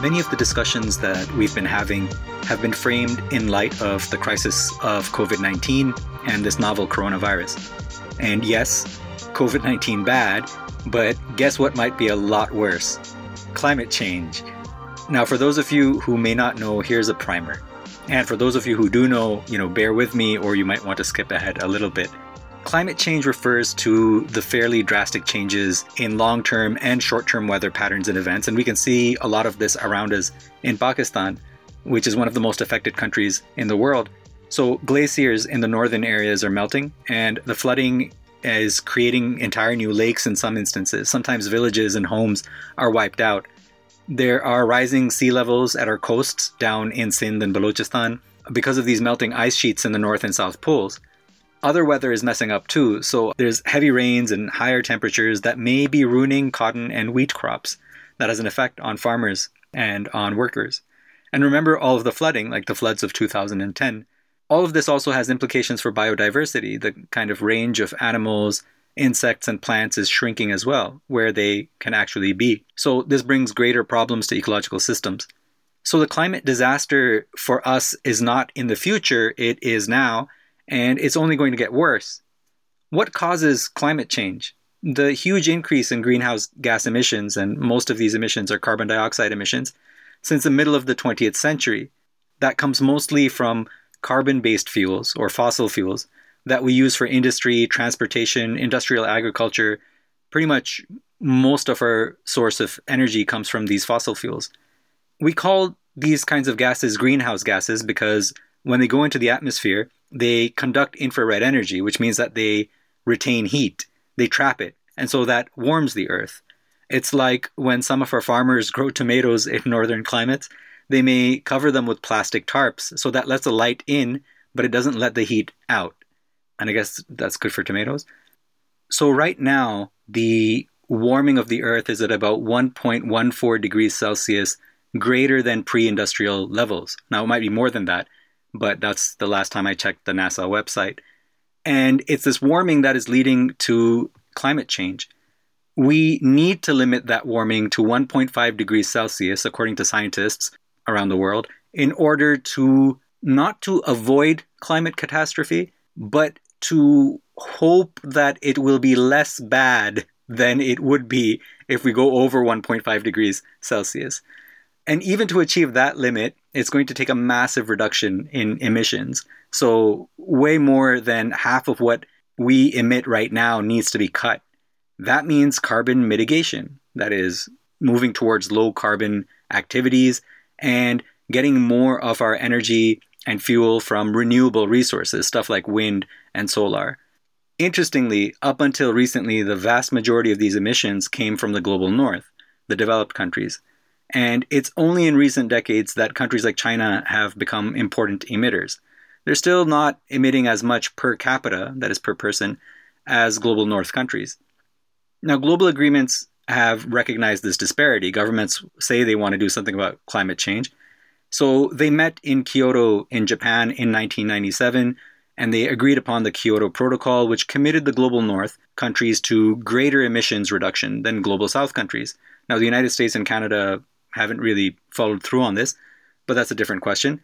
Many of the discussions that we've been having have been framed in light of the crisis of COVID 19 and this novel coronavirus. And yes, COVID 19 bad, but guess what might be a lot worse? Climate change. Now, for those of you who may not know, here's a primer. And for those of you who do know, you know, bear with me or you might want to skip ahead a little bit. Climate change refers to the fairly drastic changes in long term and short term weather patterns and events. And we can see a lot of this around us in Pakistan, which is one of the most affected countries in the world. So, glaciers in the northern areas are melting, and the flooding is creating entire new lakes in some instances. Sometimes villages and homes are wiped out. There are rising sea levels at our coasts down in Sindh and Balochistan because of these melting ice sheets in the north and south poles other weather is messing up too. So there's heavy rains and higher temperatures that may be ruining cotton and wheat crops. That has an effect on farmers and on workers. And remember all of the flooding, like the floods of 2010. All of this also has implications for biodiversity. The kind of range of animals, insects, and plants is shrinking as well, where they can actually be. So this brings greater problems to ecological systems. So the climate disaster for us is not in the future, it is now and it's only going to get worse. What causes climate change? The huge increase in greenhouse gas emissions, and most of these emissions are carbon dioxide emissions, since the middle of the 20th century. That comes mostly from carbon based fuels or fossil fuels that we use for industry, transportation, industrial agriculture. Pretty much most of our source of energy comes from these fossil fuels. We call these kinds of gases greenhouse gases because when they go into the atmosphere, they conduct infrared energy, which means that they retain heat, they trap it, and so that warms the earth. It's like when some of our farmers grow tomatoes in northern climates, they may cover them with plastic tarps, so that lets the light in, but it doesn't let the heat out. And I guess that's good for tomatoes. So, right now, the warming of the earth is at about 1.14 degrees Celsius greater than pre industrial levels. Now, it might be more than that, but that's the last time I checked the NASA website. And it's this warming that is leading to climate change. We need to limit that warming to 1.5 degrees Celsius, according to scientists around the world, in order to not to avoid climate catastrophe, but to hope that it will be less bad than it would be if we go over 1.5 degrees Celsius. And even to achieve that limit, it's going to take a massive reduction in emissions. So, way more than half of what we emit right now needs to be cut. That means carbon mitigation, that is, moving towards low carbon activities and getting more of our energy and fuel from renewable resources, stuff like wind and solar. Interestingly, up until recently, the vast majority of these emissions came from the global north, the developed countries. And it's only in recent decades that countries like China have become important emitters. They're still not emitting as much per capita, that is per person, as global north countries. Now, global agreements have recognized this disparity. Governments say they want to do something about climate change. So they met in Kyoto in Japan in 1997 and they agreed upon the Kyoto Protocol, which committed the global north countries to greater emissions reduction than global south countries. Now, the United States and Canada haven't really followed through on this, but that's a different question.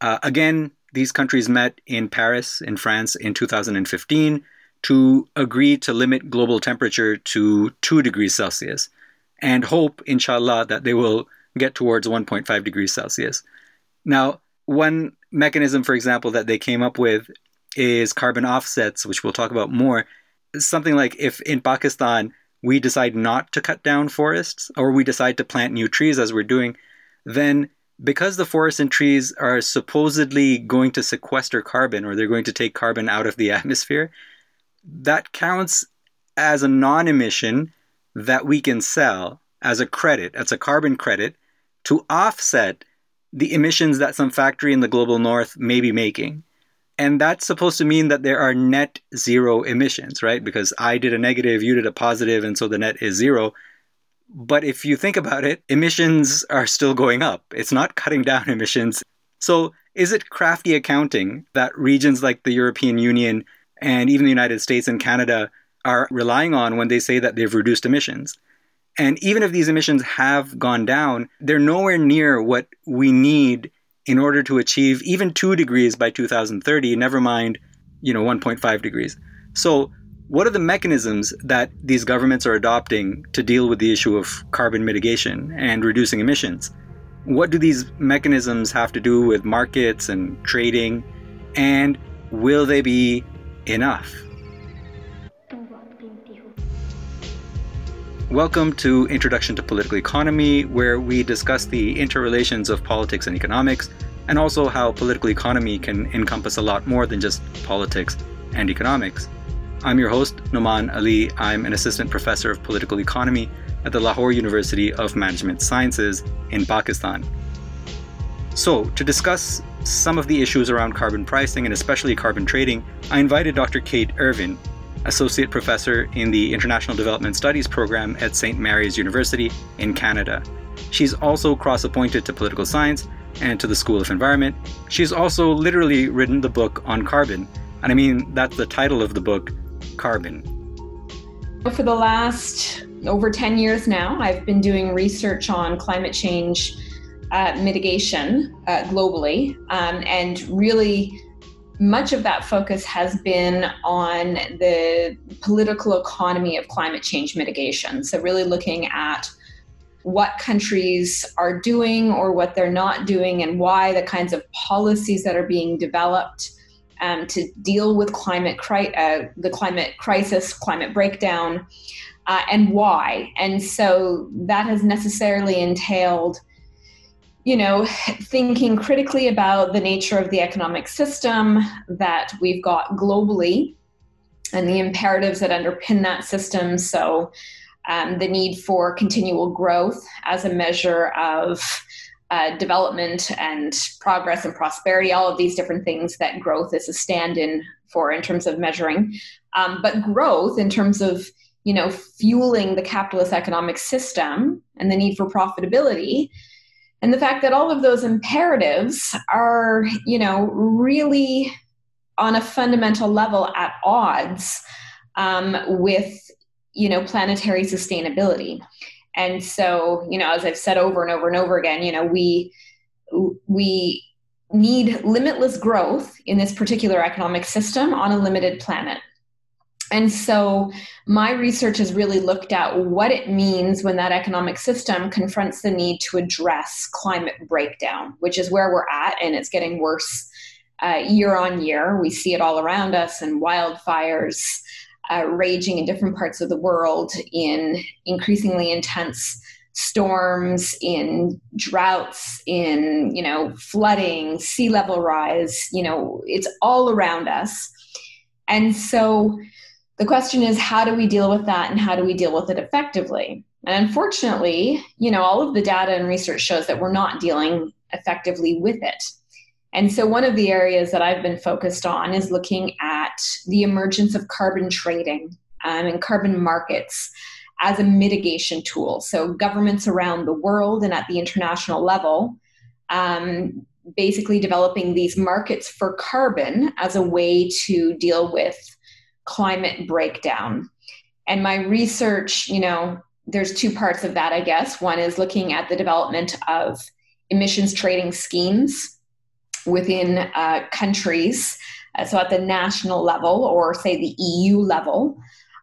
Uh, again, these countries met in Paris, in France, in 2015 to agree to limit global temperature to 2 degrees Celsius and hope, inshallah, that they will get towards 1.5 degrees Celsius. Now, one mechanism, for example, that they came up with is carbon offsets, which we'll talk about more. Something like if in Pakistan we decide not to cut down forests or we decide to plant new trees as we're doing, then because the forests and trees are supposedly going to sequester carbon or they're going to take carbon out of the atmosphere, that counts as a non emission that we can sell as a credit, as a carbon credit, to offset the emissions that some factory in the global north may be making. And that's supposed to mean that there are net zero emissions, right? Because I did a negative, you did a positive, and so the net is zero. But if you think about it, emissions are still going up. It's not cutting down emissions. So is it crafty accounting that regions like the European Union and even the United States and Canada are relying on when they say that they've reduced emissions? And even if these emissions have gone down, they're nowhere near what we need in order to achieve even 2 degrees by 2030, never mind, you know, 1.5 degrees. So, what are the mechanisms that these governments are adopting to deal with the issue of carbon mitigation and reducing emissions? What do these mechanisms have to do with markets and trading? And will they be enough? Welcome to Introduction to Political Economy, where we discuss the interrelations of politics and economics, and also how political economy can encompass a lot more than just politics and economics. I'm your host, Noman Ali. I'm an assistant professor of political economy at the Lahore University of Management Sciences in Pakistan. So, to discuss some of the issues around carbon pricing and especially carbon trading, I invited Dr. Kate Ervine, Associate Professor in the International Development Studies program at St. Mary's University in Canada. She's also cross appointed to political science and to the School of Environment. She's also literally written the book on carbon. And I mean, that's the title of the book, Carbon. For the last over 10 years now, I've been doing research on climate change uh, mitigation uh, globally um, and really much of that focus has been on the political economy of climate change mitigation. So, really looking at what countries are doing or what they're not doing, and why the kinds of policies that are being developed um, to deal with climate cri- uh, the climate crisis, climate breakdown, uh, and why. And so that has necessarily entailed you know, thinking critically about the nature of the economic system that we've got globally and the imperatives that underpin that system. So, um, the need for continual growth as a measure of uh, development and progress and prosperity, all of these different things that growth is a stand in for in terms of measuring. Um, but growth in terms of you know fueling the capitalist economic system and the need for profitability and the fact that all of those imperatives are you know really on a fundamental level at odds um, with you know planetary sustainability. And so you know as i've said over and over and over again you know we we need limitless growth in this particular economic system on a limited planet and so my research has really looked at what it means when that economic system confronts the need to address climate breakdown, which is where we're at, and it's getting worse uh, year on year. We see it all around us, and wildfires uh, raging in different parts of the world, in increasingly intense storms, in droughts, in you know flooding, sea level rise. You know, it's all around us, and so the question is how do we deal with that and how do we deal with it effectively? And unfortunately you know all of the data and research shows that we're not dealing effectively with it. And so one of the areas that i've been focused on is looking at the emergence of carbon trading um, and carbon markets as a mitigation tool. So governments around the world and at the international level um, basically developing these markets for carbon as a way to deal with climate breakdown. And my research, you know, there's two parts of that, I guess. One is looking at the development of emissions trading schemes within uh, countries, uh, so at the national level or say the EU level.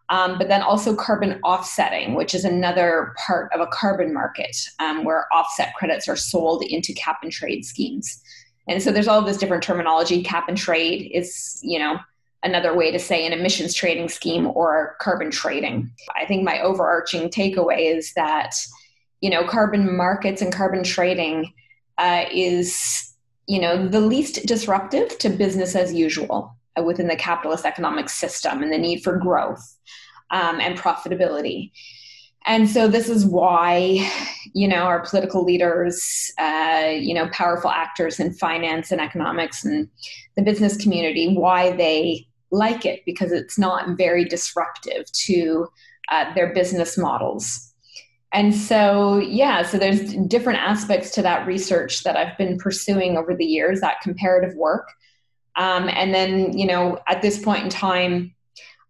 Um, but then also carbon offsetting, which is another part of a carbon market um, where offset credits are sold into cap and trade schemes. And so there's all this different terminology. Cap and trade is, you know, another way to say an emissions trading scheme or carbon trading. I think my overarching takeaway is that you know carbon markets and carbon trading uh, is you know the least disruptive to business as usual within the capitalist economic system and the need for growth um, and profitability. And so this is why, you know, our political leaders, uh, you know, powerful actors in finance and economics and the business community, why they like it because it's not very disruptive to uh, their business models. And so, yeah, so there's different aspects to that research that I've been pursuing over the years, that comparative work. Um, and then, you know, at this point in time,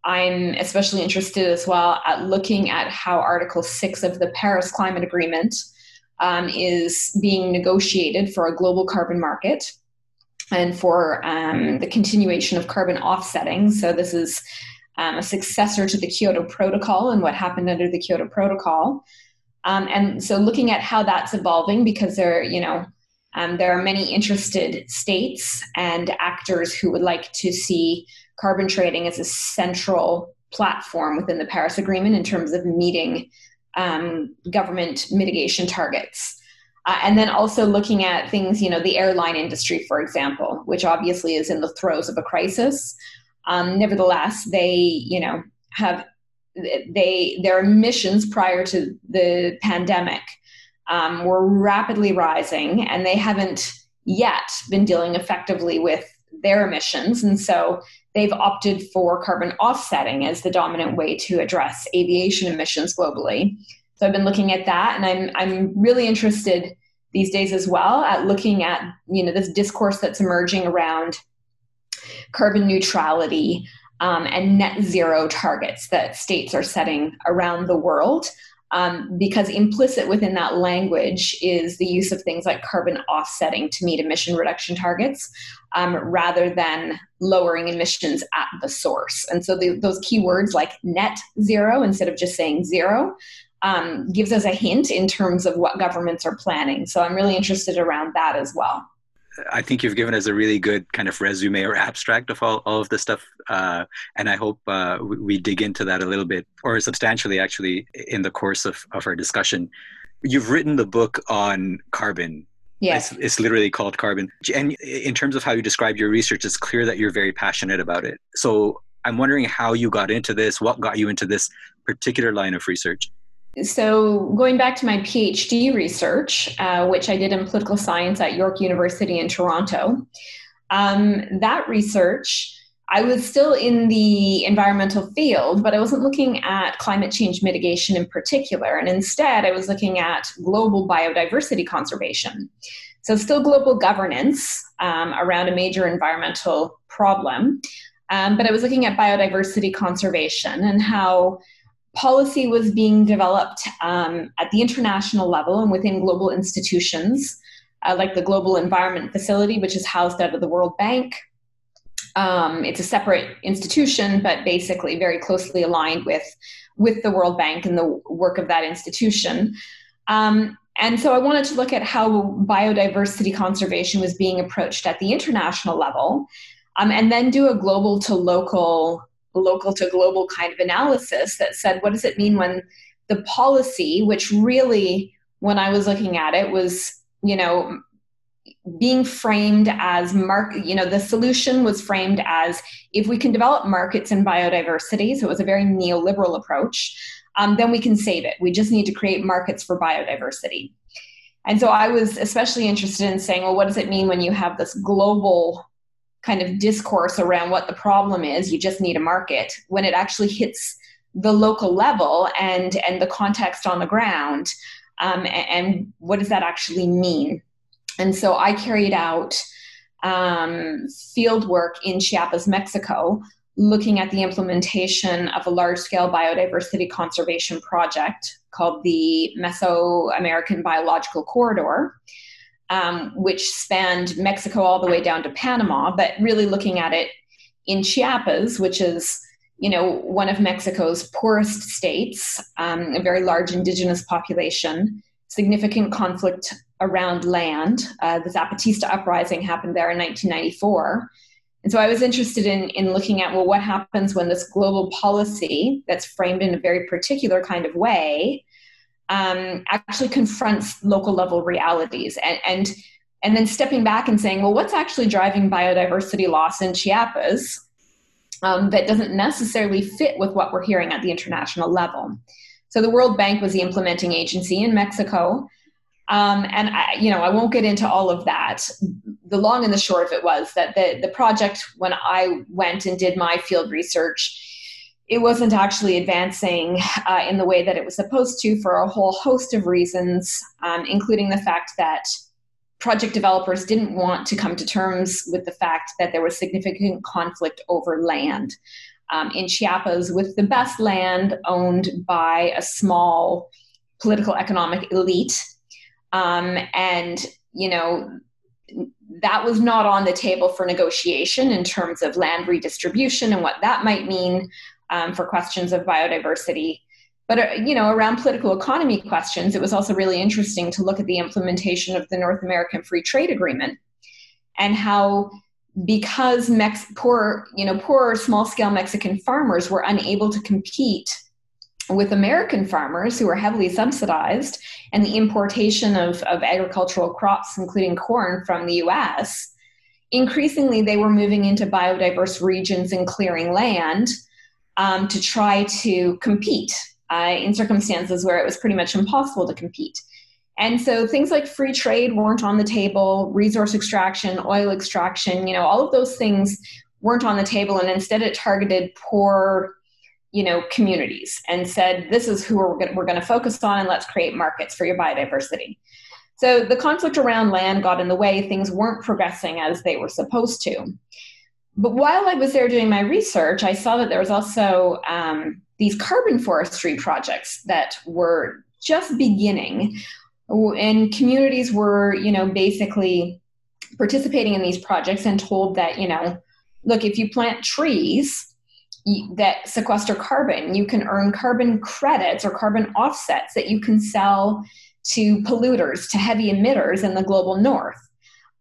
I'm especially interested as well at looking at how Article 6 of the Paris Climate Agreement um, is being negotiated for a global carbon market and for um, the continuation of carbon offsetting. So, this is um, a successor to the Kyoto Protocol and what happened under the Kyoto Protocol. Um, and so, looking at how that's evolving, because there, you know, um, there are many interested states and actors who would like to see carbon trading as a central platform within the Paris Agreement in terms of meeting um, government mitigation targets. Uh, and then also looking at things, you know, the airline industry, for example, which obviously is in the throes of a crisis. Um, nevertheless, they, you know, have they their emissions prior to the pandemic um, were rapidly rising, and they haven't yet been dealing effectively with their emissions, and so they've opted for carbon offsetting as the dominant way to address aviation emissions globally. So I've been looking at that, and I'm I'm really interested these days as well at looking at you know this discourse that's emerging around carbon neutrality um, and net zero targets that states are setting around the world. Um, because implicit within that language is the use of things like carbon offsetting to meet emission reduction targets um, rather than lowering emissions at the source. And so the, those keywords like net zero instead of just saying zero um, gives us a hint in terms of what governments are planning. So I'm really interested around that as well. I think you've given us a really good kind of resume or abstract of all, all of the stuff. Uh, and I hope uh, we dig into that a little bit or substantially actually in the course of, of our discussion. You've written the book on carbon. Yes. It's, it's literally called Carbon. And in terms of how you describe your research, it's clear that you're very passionate about it. So I'm wondering how you got into this, what got you into this particular line of research so going back to my phd research uh, which i did in political science at york university in toronto um, that research i was still in the environmental field but i wasn't looking at climate change mitigation in particular. And instead i was looking at global biodiversity conservation. So still global governance um, around a major environmental problem um, but i was looking at biodiversity conservation and how policy was being developed um, at the international level and within global institutions, uh, like the Global Environment Facility, which is housed out of the World Bank. Um, it's a separate institution, but basically very closely aligned with, with the World Bank and the work of that institution. Um, and so I wanted to look at how biodiversity conservation was being approached at the international level, um, and then do a global to local local to global kind of analysis that said, what does it mean when the policy, which really, when I was looking at it, was, you know, being framed as market, you know, the solution was framed as if we can develop markets in biodiversity, so it was a very neoliberal approach, um, then we can save it. We just need to create markets for biodiversity. And so I was especially interested in saying, well, what does it mean when you have this global kind of discourse around what the problem is you just need a market when it actually hits the local level and and the context on the ground um, and, and, what does that actually mean? And so i carried out um, field work in chiapas mexico looking at the implementation of a large scale biodiversity conservation project called the mesoamerican biological corridor um, which spanned Mexico all the way down to Panama, but really looking at it in Chiapas, which is you know one of Mexico's poorest states, um, a very large indigenous population, significant conflict around land. Uh, the Zapatista uprising happened there in 1994. And so I was interested in, in looking at well, what happens when this global policy that's framed in a very particular kind of way um, actually confronts local level realities and, and and then stepping back and saying, well, what's actually driving biodiversity loss in Chiapas um, that doesn't necessarily fit with what we're hearing at the international level? So the World Bank was the implementing agency in Mexico. Um, and I, you know, I won't get into all of that. The long and the short of it was that the, the project, when I went and did my field research, it wasn't actually advancing uh, in the way that it was supposed to for a whole host of reasons, um, including the fact that project developers didn't want to come to terms with the fact that there was significant conflict over land. um, in Chiapas with the best land owned by a small political economic elite. Um, and, you know, that was not on the table for negotiation in terms of land redistribution and what that might mean um, for questions of biodiversity. But uh, you know, around political economy questions, it was also really interesting to look at the implementation of the North American Free Trade Agreement and how because Mex- poor, you know, poor small scale Mexican farmers were unable to compete with American farmers who were heavily subsidized and the importation of, of agricultural crops, including corn, from the US, increasingly they were moving into biodiverse regions and clearing land um, to try to compete uh, in circumstances where it was pretty much impossible to compete. And so things like free trade weren't on the table, resource extraction, oil extraction, you know, all of those things weren't on the table. And instead it targeted poor, you know, communities and said, this is who we're going to focus on and let's create markets for your biodiversity. So the conflict around land got in the way. Things weren't progressing as they were supposed to. But while I was there doing my research, I saw that there was also um, these carbon forestry projects that were just beginning. And communities were you know basically participating in these projects and told that you know look if you plant trees that sequester carbon you can earn carbon credits or carbon offsets that you can sell to polluters to heavy emitters in the global north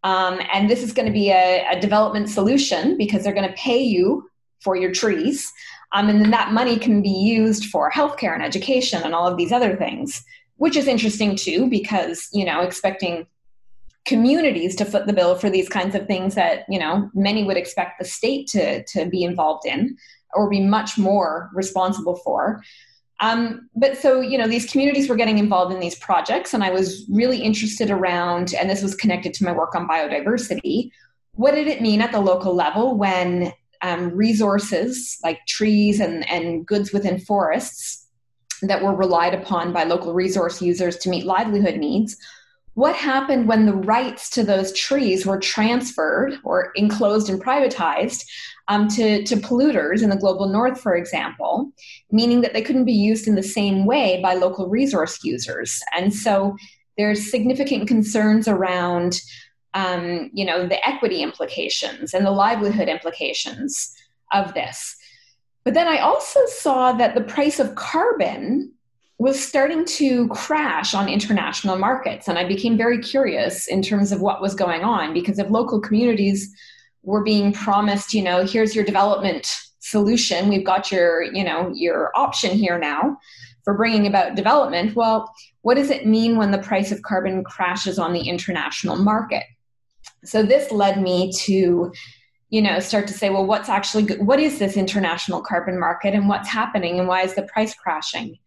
um, and this is going to be a, a development solution because they're going to pay you for your trees. Um, and then that money can be used for healthcare and education and all of these other things which is interesting too because you know expecting communities to foot the bill for these kinds of things that you know many would expect the state to to be involved in or be much more responsible for um, but so you know these communities were getting involved in these projects and i was really interested around and this was connected to my work on biodiversity what did it mean at the local level when um, resources like trees and, and goods within forests that were relied upon by local resource users to meet livelihood needs. What happened when the rights to those trees were transferred or enclosed and privatized um, to, to polluters in the global north, for example, meaning that they couldn't be used in the same way by local resource users? And so there's significant concerns around um, you know the equity implications and the livelihood implications of this but then I also saw that the price of carbon was starting to crash on international markets. And I became very curious in terms of what was going on because if local communities were being promised, you know, here's your development solution, we've got your, you know, your option here now for bringing about development. Well, what does it mean when the price of carbon crashes on the international market? So this led me to you know start to say well what's actually good? what is this international carbon market and what's happening and why is the price crashing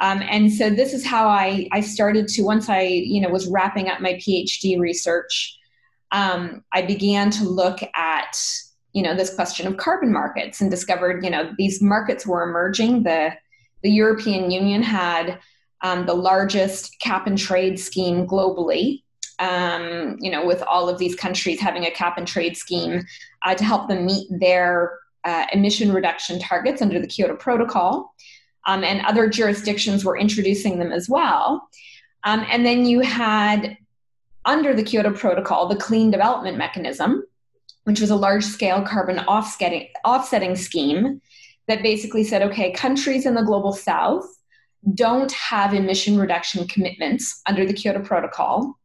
um, and so this is how I, I started to once i you know was wrapping up my phd research um, i began to look at you know this question of carbon markets and discovered you know these markets were emerging the the european union had um, the largest cap and trade scheme globally um, you know, with all of these countries having a cap and trade scheme uh, to help them meet their uh, emission reduction targets under the Kyoto Protocol. Um, and other jurisdictions were introducing them as well. Um, and then you had, under the Kyoto Protocol, the Clean Development Mechanism, which was a large scale carbon offsetting, offsetting scheme that basically said okay, countries in the global south don't have emission reduction commitments under the Kyoto Protocol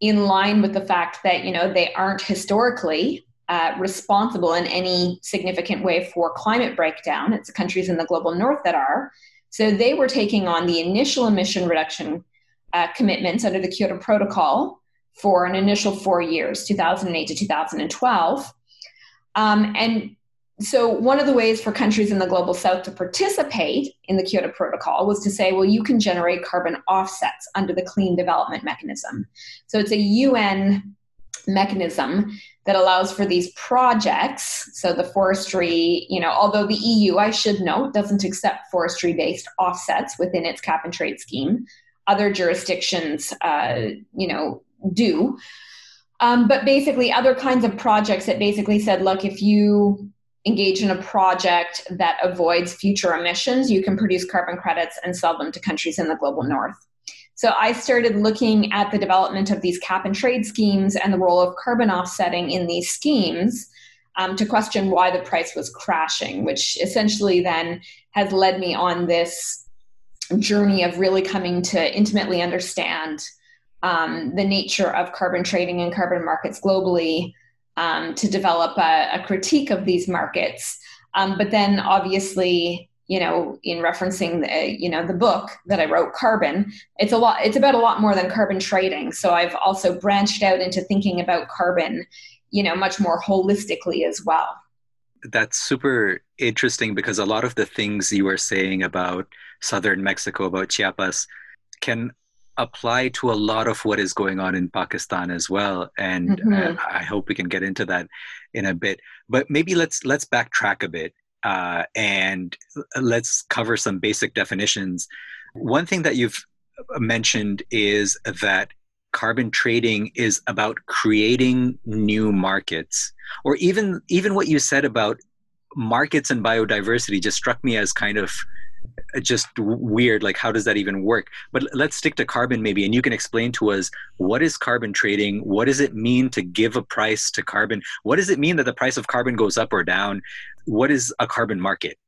in line with the fact that you know they aren't historically uh, responsible in any significant way for climate breakdown. It's the countries in the global north that are. So they were taking on the initial emission reduction uh, commitments under the Kyoto Protocol for an initial four years, 2008 to 2012. Um, and so one of the ways for countries in the global south to participate in the kyoto protocol was to say well you can generate carbon offsets under the clean development mechanism so it's a un mechanism that allows for these projects so the forestry you know although the eu i should note doesn't accept forestry based offsets within its cap and trade scheme other jurisdictions uh, you know do um, but basically other kinds of projects that basically said look if you engage in a project that avoids future emissions, you can produce carbon credits and sell them to countries in the global north. So I started looking at the development of these cap and trade schemes and the role of carbon offsetting in these schemes um, to question why the price was crashing, which essentially then has led me on this journey of really coming to intimately understand um, the nature of carbon trading and carbon markets globally um, to develop a, a, critique of these markets. Um, but then, obviously, you know, in referencing the, you know the book that I wrote, Carbon, it's a lot. It's about a lot more than carbon trading. So I've also branched out into thinking about carbon, you know, much more holistically as well. That's super interesting because a lot of the things you were saying about southern Mexico, about Chiapas, can apply to a lot of what is going on in Pakistan as well. And mm-hmm. I hope we can get into that in a bit. But maybe let's let's backtrack a bit uh, and let's cover some basic definitions. One thing that you've mentioned is that carbon trading is about creating new markets or even even what you said about markets and biodiversity just struck me as kind of Uh, just weird like how does that even work? But let's stick to carbon maybe and you can explain to us what is carbon trading? What does it mean to give a price to carbon? What does it mean that the price of carbon goes up or down? What is a carbon market?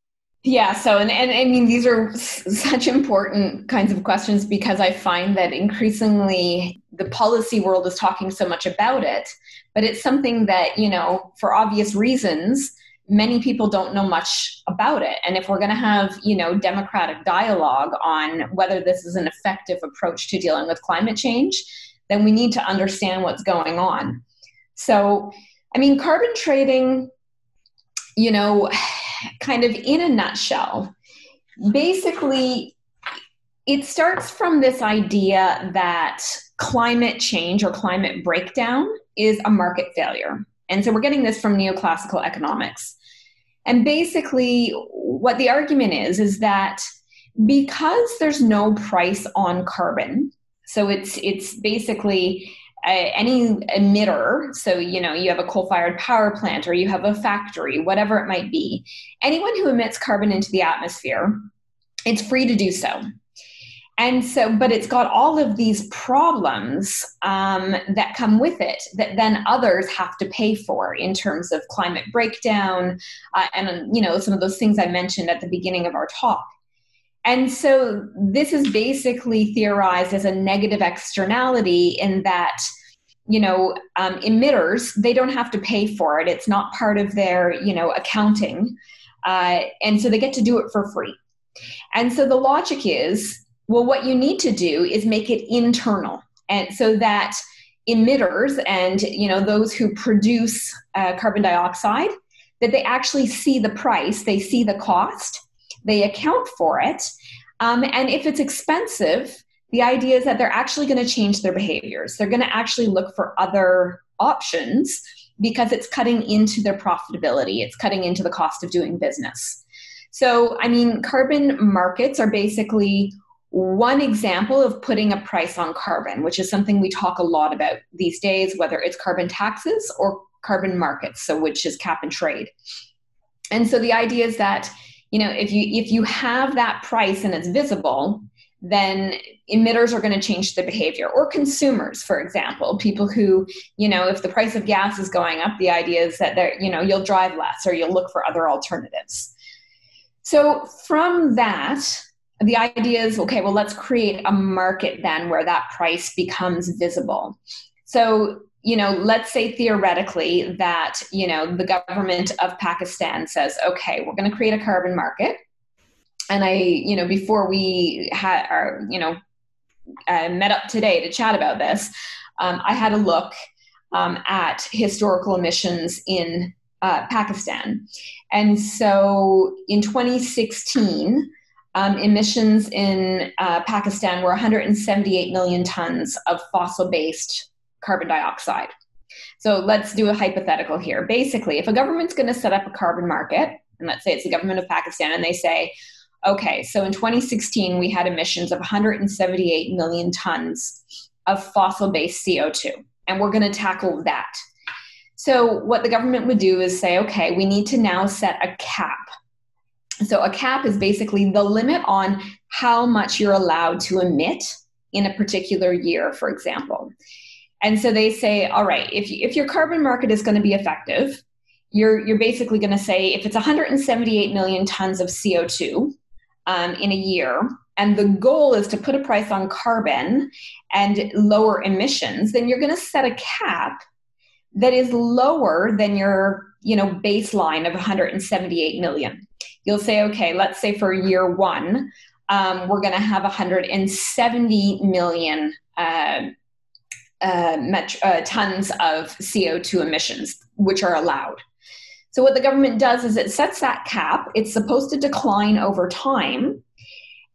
Yeah so and, and i mean these are such important kinds of questions because i find that increasingly the policy world is talking so much about it but it's something that you know for obvious reasons many people don't know much about it. And if we're going to have you know democratic dialogue on whether this is an effective approach to dealing with climate change then we need to understand what's going on. So i mean carbon trading you know kind of in a nutshell basically it starts from this idea that climate change or climate breakdown is a market failure. And so we're getting this from neoclassical economics and basically, what the argument is, is that because there's no price on carbon, so it's it's basically uh, any emitter so you know you have a coal-fired power plant or you have a factory whatever it might be anyone who emits carbon into the atmosphere it's free to do so and so but it's got all of these problems um, that come with it that then others have to pay for in terms of climate breakdown uh, and you know some of those things i mentioned at the beginning of our talk. And so this is basically theorized as a negative externality in that you know um, emitters they don't have to pay for it. It's not part of their you know accounting uh, and so they get to do it for free. And so the logic is well, what you need to do is make it internal, and so that emitters and you know those who produce uh, carbon dioxide that they actually see the price, they see the cost, they account for it, um, and if it's expensive, the idea is that they're actually going to change their behaviors. They're going to actually look for other options because it's cutting into their profitability. It's cutting into the cost of doing business. So, I mean, carbon markets are basically one example of putting a price on carbon, which is something we talk a lot about these days, whether it's carbon taxes or carbon markets, so which is cap and trade. And so the idea is that you know if you if you have that price and it's visible, then emitters are going to change their behavior or consumers for example people who you know if the price of gas is going up the idea is that they're you know you'll drive less or you'll look for other alternatives so from that the idea is okay well let's create a market then where that price becomes visible. So you know let's say theoretically that you know the government of pakistan says okay we're going to create a carbon market. And i you know before we had our you know uh, met up today to chat about this um, i had a look um, at historical emissions in uh, pakistan. And so in 2016 um, emissions in uh, Pakistan were 178 million tons of fossil based carbon dioxide. So let's do a hypothetical here. Basically, if a government's going to set up a carbon market, and let's say it's the government of Pakistan, and they say, okay, so in 2016, we had emissions of 178 million tons of fossil based CO2, and we're going to tackle that. So, what the government would do is say, okay, we need to now set a cap. So, a cap is basically the limit on how much you're allowed to emit in a particular year, for example. And so they say, all right, if, if your carbon market is going to be effective, you're, you're basically going to say if it's 178 million tons of CO2 um, in a year, and the goal is to put a price on carbon and lower emissions, then you're going to set a cap that is lower than your you know baseline of 178 million. You'll say, okay, let's say for year one, um, we're going to have 170 million uh, uh, met- uh, tons of CO2 emissions, which are allowed. So, what the government does is it sets that cap. It's supposed to decline over time.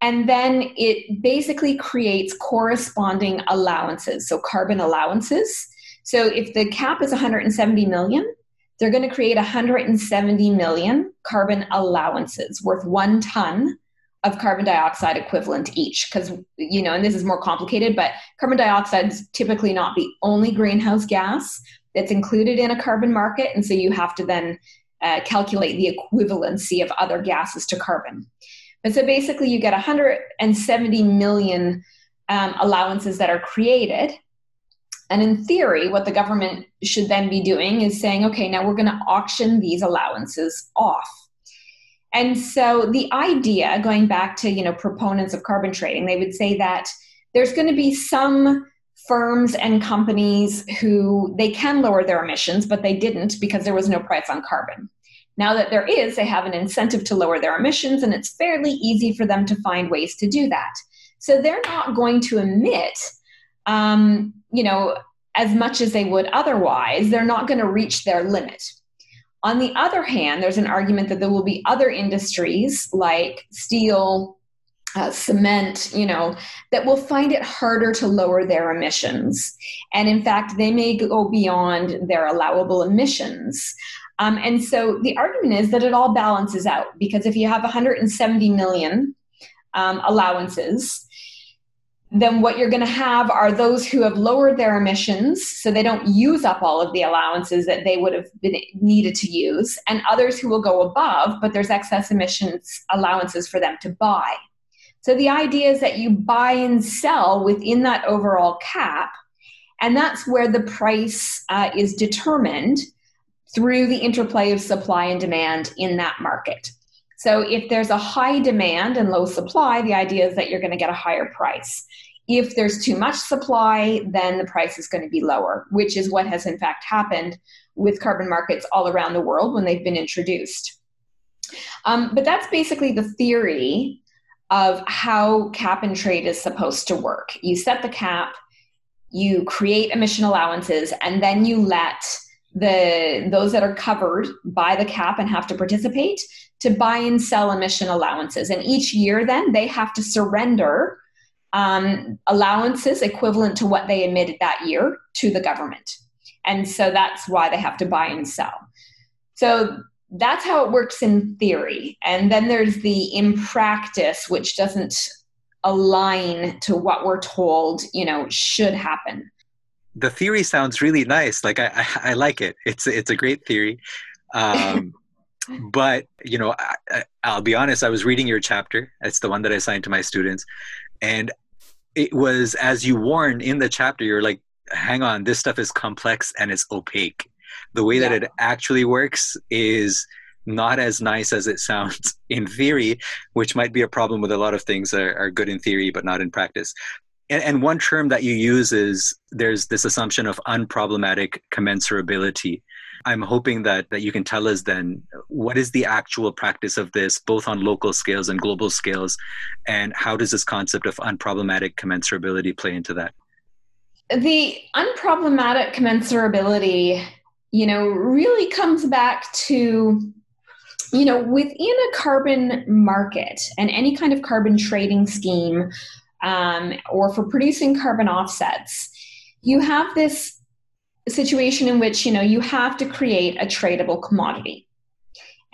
And then it basically creates corresponding allowances, so carbon allowances. So, if the cap is 170 million, they're going to create 170 million carbon allowances worth one ton of carbon dioxide equivalent each because you know and this is more complicated but carbon dioxide is typically not the only greenhouse gas that's included in a carbon market and so you have to then uh, calculate the equivalency of other gases to carbon. But so basically you get 170 million um, allowances that are created and in theory what the government should then be doing is saying okay now we're going to auction these allowances off and so the idea, going back to you know proponents of carbon trading, they would say that there's going to be some firms and companies who they can lower their emissions, but they didn't because there was no price on carbon. Now that there is, they have an incentive to lower their emissions, and it's fairly easy for them to find ways to do that. So they're not going to emit, um, you know, as much as they would otherwise. They're not going to reach their limit. On the other hand, there's an argument that there will be other industries like steel, uh, cement, you know, that will find it harder to lower their emissions. And in fact, they may go beyond their allowable emissions. Um, and so the argument is that it all balances out because if you have 170 million um, allowances, then what you're going to have are those who have lowered their emissions so they don't use up all of the allowances that they would have been needed to use and others who will go above but there's excess emissions allowances for them to buy. So the idea is that you buy and sell within that overall cap and that's where the price uh, is determined through the interplay of supply and demand in that market so if there's a high demand and low supply, the idea is that you're going to get a higher price. If there's too much supply, then the price is going to be lower, which is what has in fact happened with carbon markets all around the world when they've been introduced. Um, but that's basically the theory of how cap and trade is supposed to work. You set the cap, you create emission allowances, and then you let the those that are covered by the cap and have to participate to buy and sell emission allowances. And each year, then they have to surrender um, allowances equivalent to what they emitted that year to the government. And so that's why they have to buy and sell. So that's how it works in theory. And then there's the in practice, which doesn't align to what we're told, you know, should happen. The theory sounds really nice. Like I, I, I like it. It's it's a great theory. Um, but you know, I, I'll be honest. I was reading your chapter. It's the one that I assigned to my students, and it was as you warn in the chapter you're like hang on this stuff is complex and it's opaque the way yeah. that it actually works is not as nice as it sounds in theory which might be a problem with a lot of things that are, are good in theory but not in practice and, and one term that you use is there's this assumption of unproblematic commensurability I'm hoping that, that you can tell us then what is the actual practice of this, both on local scales and global scales, and how does this concept of unproblematic commensurability play into that? The unproblematic commensurability, you know, really comes back to, you know, within a carbon market and any kind of carbon trading scheme um, or for producing carbon offsets, you have this situation in which you know you have to create a tradable commodity.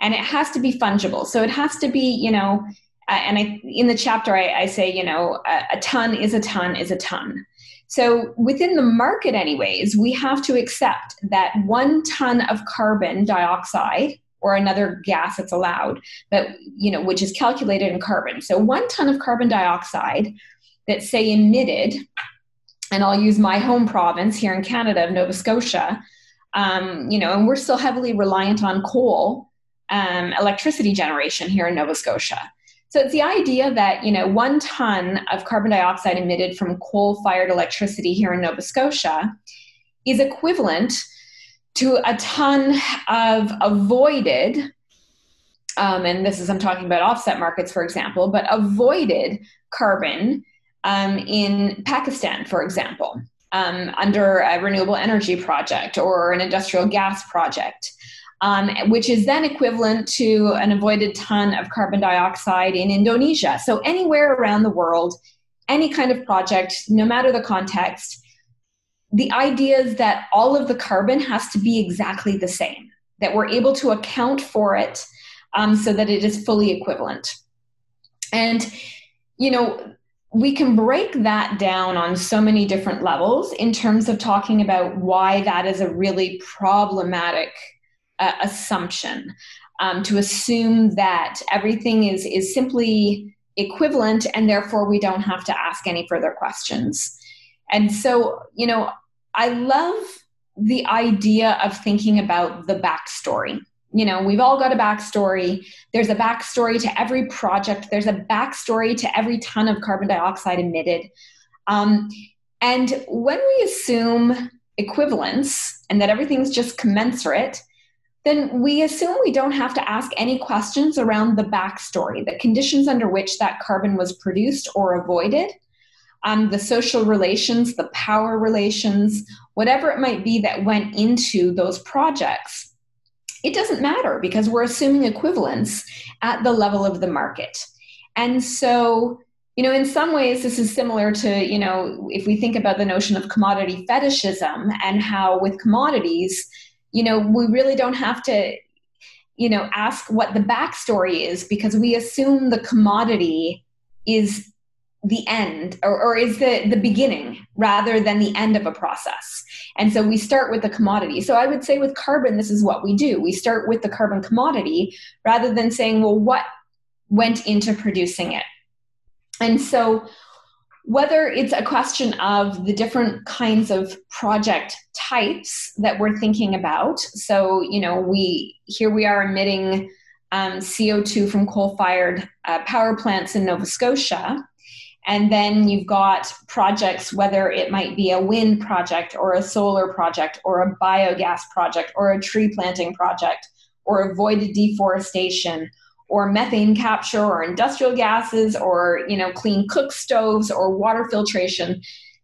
And it has to be fungible. So it has to be you know uh, and I, in the chapter I, I say you know a, a, ton is a ton is a ton. So, within the market, anyways, we have to accept that one ton of carbon dioxide or another gas that's allowed, but you know, which is calculated in carbon. So, one ton of carbon dioxide that say emitted, and I'll use my home province here in Canada Nova Scotia, um, you know, and we're still heavily reliant on coal um, electricity generation here in Nova Scotia. So it's the idea that, you know, one ton of carbon dioxide emitted from coal fired electricity here in Nova Scotia is equivalent to a ton of avoided, um, and this is, I'm talking about offset markets, for example, but avoided carbon um, in Pakistan, for example, um, under a renewable energy project or an industrial gas project um, which is then equivalent to an avoided ton of carbon dioxide in Indonesia. So, anywhere around the world, any kind of project, no matter the context, the idea is that all of the carbon has to be exactly the same, that we're able to account for it um, so that it is fully equivalent. And, you know, we can break that down on so many different levels in terms of talking about why that is a really problematic uh, assumption um, to assume that everything is is simply equivalent and therefore we don't have to ask any further questions. And so you know i love the idea of thinking about the backstory you know we've all got a backstory. There's a backstory to every project. There's a backstory to every ton of carbon dioxide emitted. Um, and when we assume equivalence and that everything's just commensurate then we assume we don't have to ask any questions around the backstory, the conditions under which that carbon was produced or avoided, um, the social relations, the power relations, whatever it might be that went into those projects. It doesn't matter because we're assuming equivalence at the level of the market. And so, you know, in some ways, this is similar to, you know, if we think about the notion of commodity fetishism and how with commodities, you know, we really don't have to, you know, ask what the backstory is because we assume the commodity is the end or, or is the, the beginning rather than the end of a process. And so we start with the commodity. So I would say with carbon, this is what we do. We start with the carbon commodity rather than saying, well, what went into producing it? And so whether it's a question of the different kinds of project types that we're thinking about. So, you know, we here we are emitting um, CO2 from coal fired uh, power plants in Nova Scotia. And then you've got projects, whether it might be a wind project or a solar project or a biogas project or a tree planting project or avoided deforestation or methane capture or industrial gases or you know clean cook stoves or water filtration.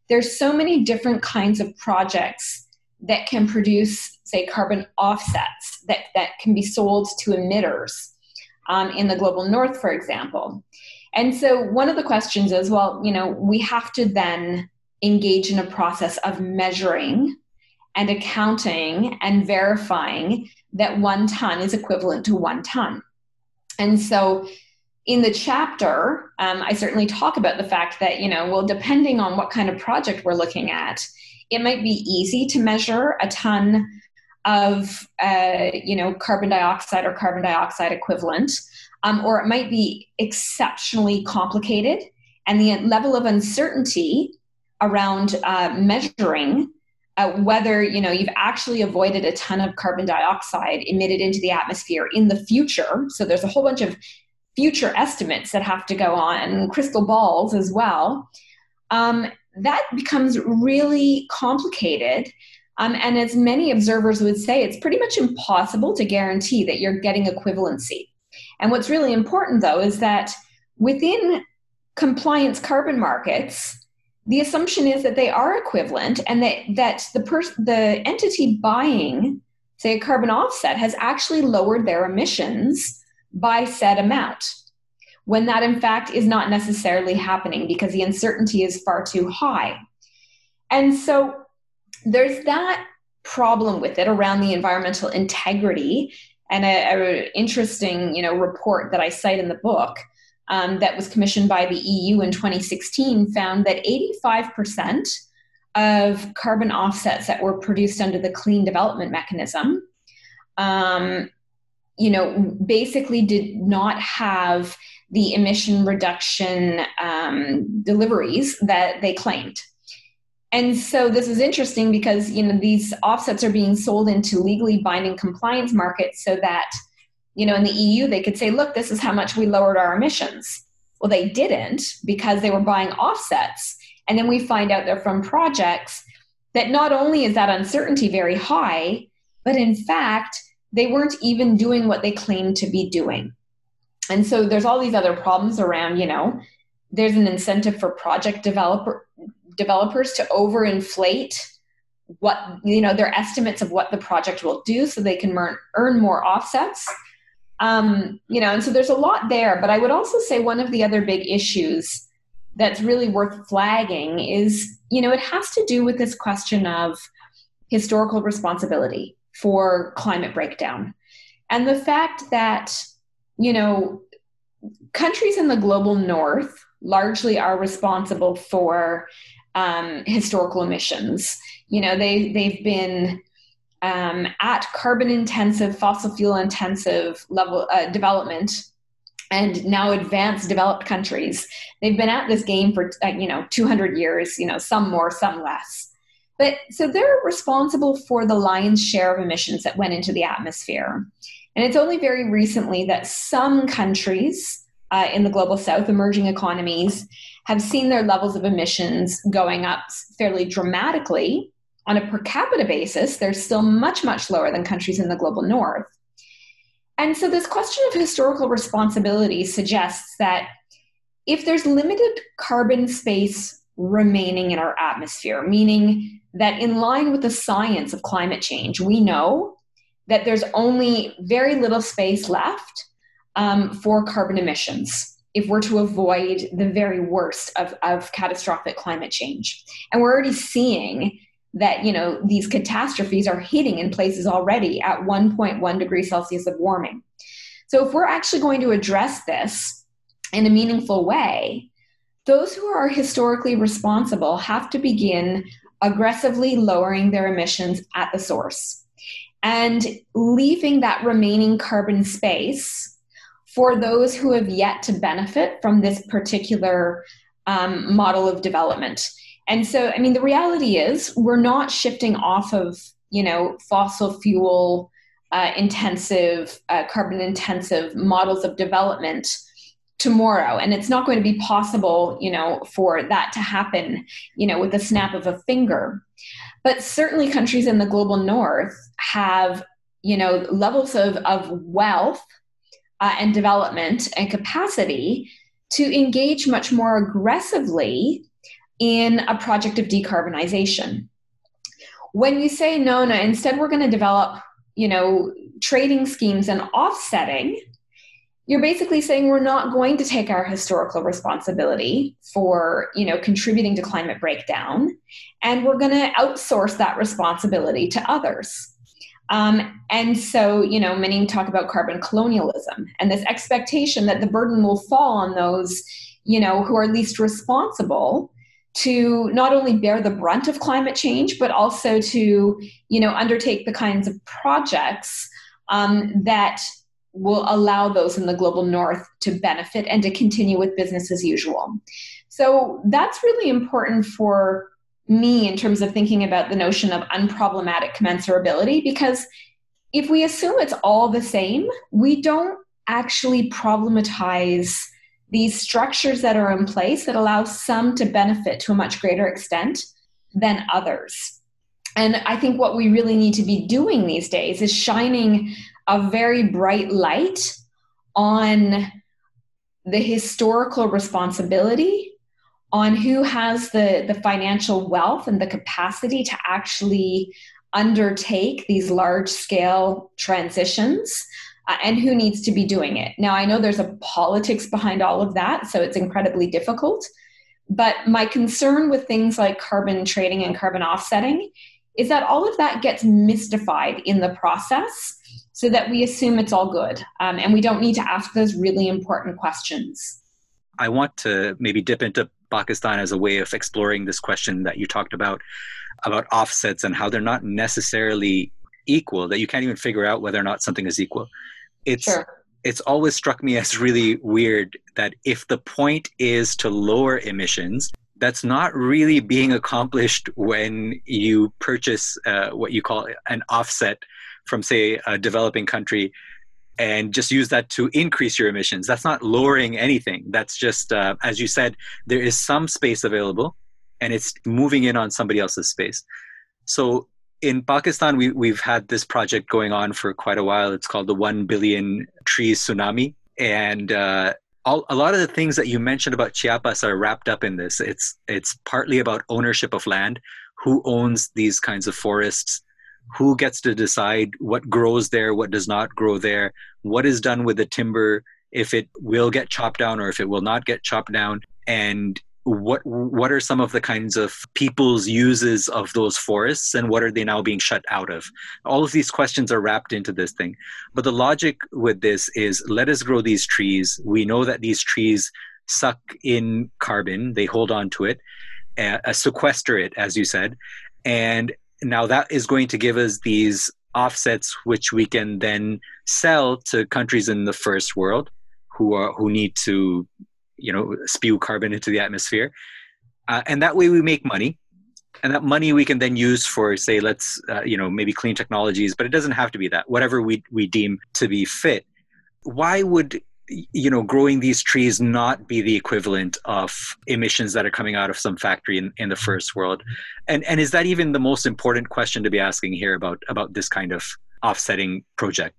There's so many different kinds of projects that can produce say carbon offsets that, that can be sold to emitters um, in the global north for example and so one of the questions is well you know we have to then engage in a process of measuring and accounting and verifying that one ton is equivalent to one ton. And so in the chapter, um, I certainly talk about the fact that, you know, well, depending on what kind of project we're looking at, it might be easy to measure a ton of, uh, you know, carbon dioxide or carbon dioxide equivalent, um, or it might be exceptionally complicated. And the level of uncertainty around uh, measuring uh, whether you know you've actually avoided a ton of carbon dioxide emitted into the atmosphere in the future. So there's a whole bunch of future estimates that have to go on crystal balls as well. Um, that becomes really complicated. Um, and as many observers would say it's pretty much impossible to guarantee that you're getting equivalency and what's really important though is that within compliance carbon markets the assumption is that they are equivalent and that, that the, pers- the entity buying, say, a carbon offset has actually lowered their emissions by said amount, when that in fact is not necessarily happening because the uncertainty is far too high. And so there's that problem with it around the environmental integrity and an interesting you know report that i cite in the book um, that was commissioned by the EU in 2016 found that 85% of carbon offsets that were produced under the clean development mechanism um, you know basically did not have the emission reduction um, deliveries that they claimed and so this is interesting because you know these offsets are being sold into legally binding compliance markets so that you know in the EU they could say look this is how much we lowered our emissions well they didn't because they were buying offsets and then we find out they're from projects that not only is that uncertainty very high, but in fact, they weren't even doing what they claimed to be doing. And so there's all these other problems around, you know, there's an incentive for project developer developers to overinflate what you know their estimates of what the project will do so they can earn, earn more offsets. Um, you know and so there's a lot there but i would also say one of the other big issues that's really worth flagging is you know it has to do with this question of historical responsibility for climate breakdown. And the fact that you know countries in the global north largely are responsible for um, historical emissions. You know they they've been um, at carbon intensive fossil fuel intensive level uh, development and now advanced developed countries. They've been at this game for uh, you know 200 years you know some more some less. But so they're responsible for the lion's share of emissions that went into the atmosphere. And it's only very recently that some countries uh, in the global south emerging economies have seen their levels of emissions going up fairly dramatically. On a per capita basis they're still much much lower than countries in the global north. And so, this question of historical responsibility suggests that if there's limited carbon space remaining in our atmosphere, meaning that in line with the science of climate change, we know that there's only very little space left um, for carbon emissions if we're to avoid the very worst of, of catastrophic climate change. And we're already seeing that you know these catastrophes are hitting in places already at 1.1 degrees celsius of warming so if we're actually going to address this in a meaningful way those who are historically responsible have to begin aggressively lowering their emissions at the source and leaving that remaining carbon space for those who have yet to benefit from this particular um, model of development and so, I mean, the reality is we're not shifting off of, you know, fossil fuel uh, intensive, uh, carbon intensive models of development tomorrow. And it's not going to be possible, you know, for that to happen, you know, with the snap of a finger. But certainly countries in the global north have, you know, levels of, of wealth uh, and development and capacity to engage much more aggressively in a project of decarbonization. When you say no, no, instead we're going to develop, you know, trading schemes and offsetting, you're basically saying we're not going to take our historical responsibility for, you know, contributing to climate breakdown, and we're going to outsource that responsibility to others. Um, and so, you know, many talk about carbon colonialism and this expectation that the burden will fall on those, you know, who are least responsible to not only bear the brunt of climate change, but also to, you know, undertake the kinds of projects um, that will allow those in the global north to benefit and to continue with business as usual. So that's really important for me in terms of thinking about the notion of unproblematic commensurability because if we assume it's all the same, we don't actually problematize these structures that are in place that allow some to benefit to a much greater extent than others. And I think what we really need to be doing these days is shining a very bright light on the historical responsibility on who has the, the financial wealth and the capacity to actually undertake these large scale transitions uh, and who needs to be doing it. Now, I know there's a politics behind all of that, so it's incredibly difficult. But my concern with things like carbon trading and carbon offsetting is that all of that gets mystified in the process so that we assume it's all good um, and we don't need to ask those really important questions. I want to maybe dip into Pakistan as a way of exploring this question that you talked about about offsets and how they're not necessarily equal that you can't even figure out whether or not something is equal it's sure. it's always struck me as really weird that if the point is to lower emissions that's not really being accomplished when you purchase uh, what you call an offset from say a developing country and just use that to increase your emissions that's not lowering anything that's just uh, as you said there is some space available and it's moving in on somebody else's space so in Pakistan, we, we've had this project going on for quite a while. It's called the 1 billion trees tsunami. And uh, all, a lot of the things that you mentioned about Chiapas are wrapped up in this. It's, it's partly about ownership of land, who owns these kinds of forests, who gets to decide what grows there, what does not grow there, what is done with the timber, if it will get chopped down or if it will not get chopped down. And what what are some of the kinds of people's uses of those forests and what are they now being shut out of? All of these questions are wrapped into this thing. But the logic with this is let us grow these trees. We know that these trees suck in carbon. They hold on to it uh, sequester it as you said. And now that is going to give us these offsets which we can then sell to countries in the first world who are who need to you know spew carbon into the atmosphere. Uh, and that way we make money. And that money we can then use for say let's uh, you know maybe clean technologies but it doesn't have to be that whatever we we deem to be fit. Why would you know growing these trees not be the equivalent of emissions that are coming out of some factory in, in the first world? And and is that even the most important question to be asking here about about this kind of offsetting project?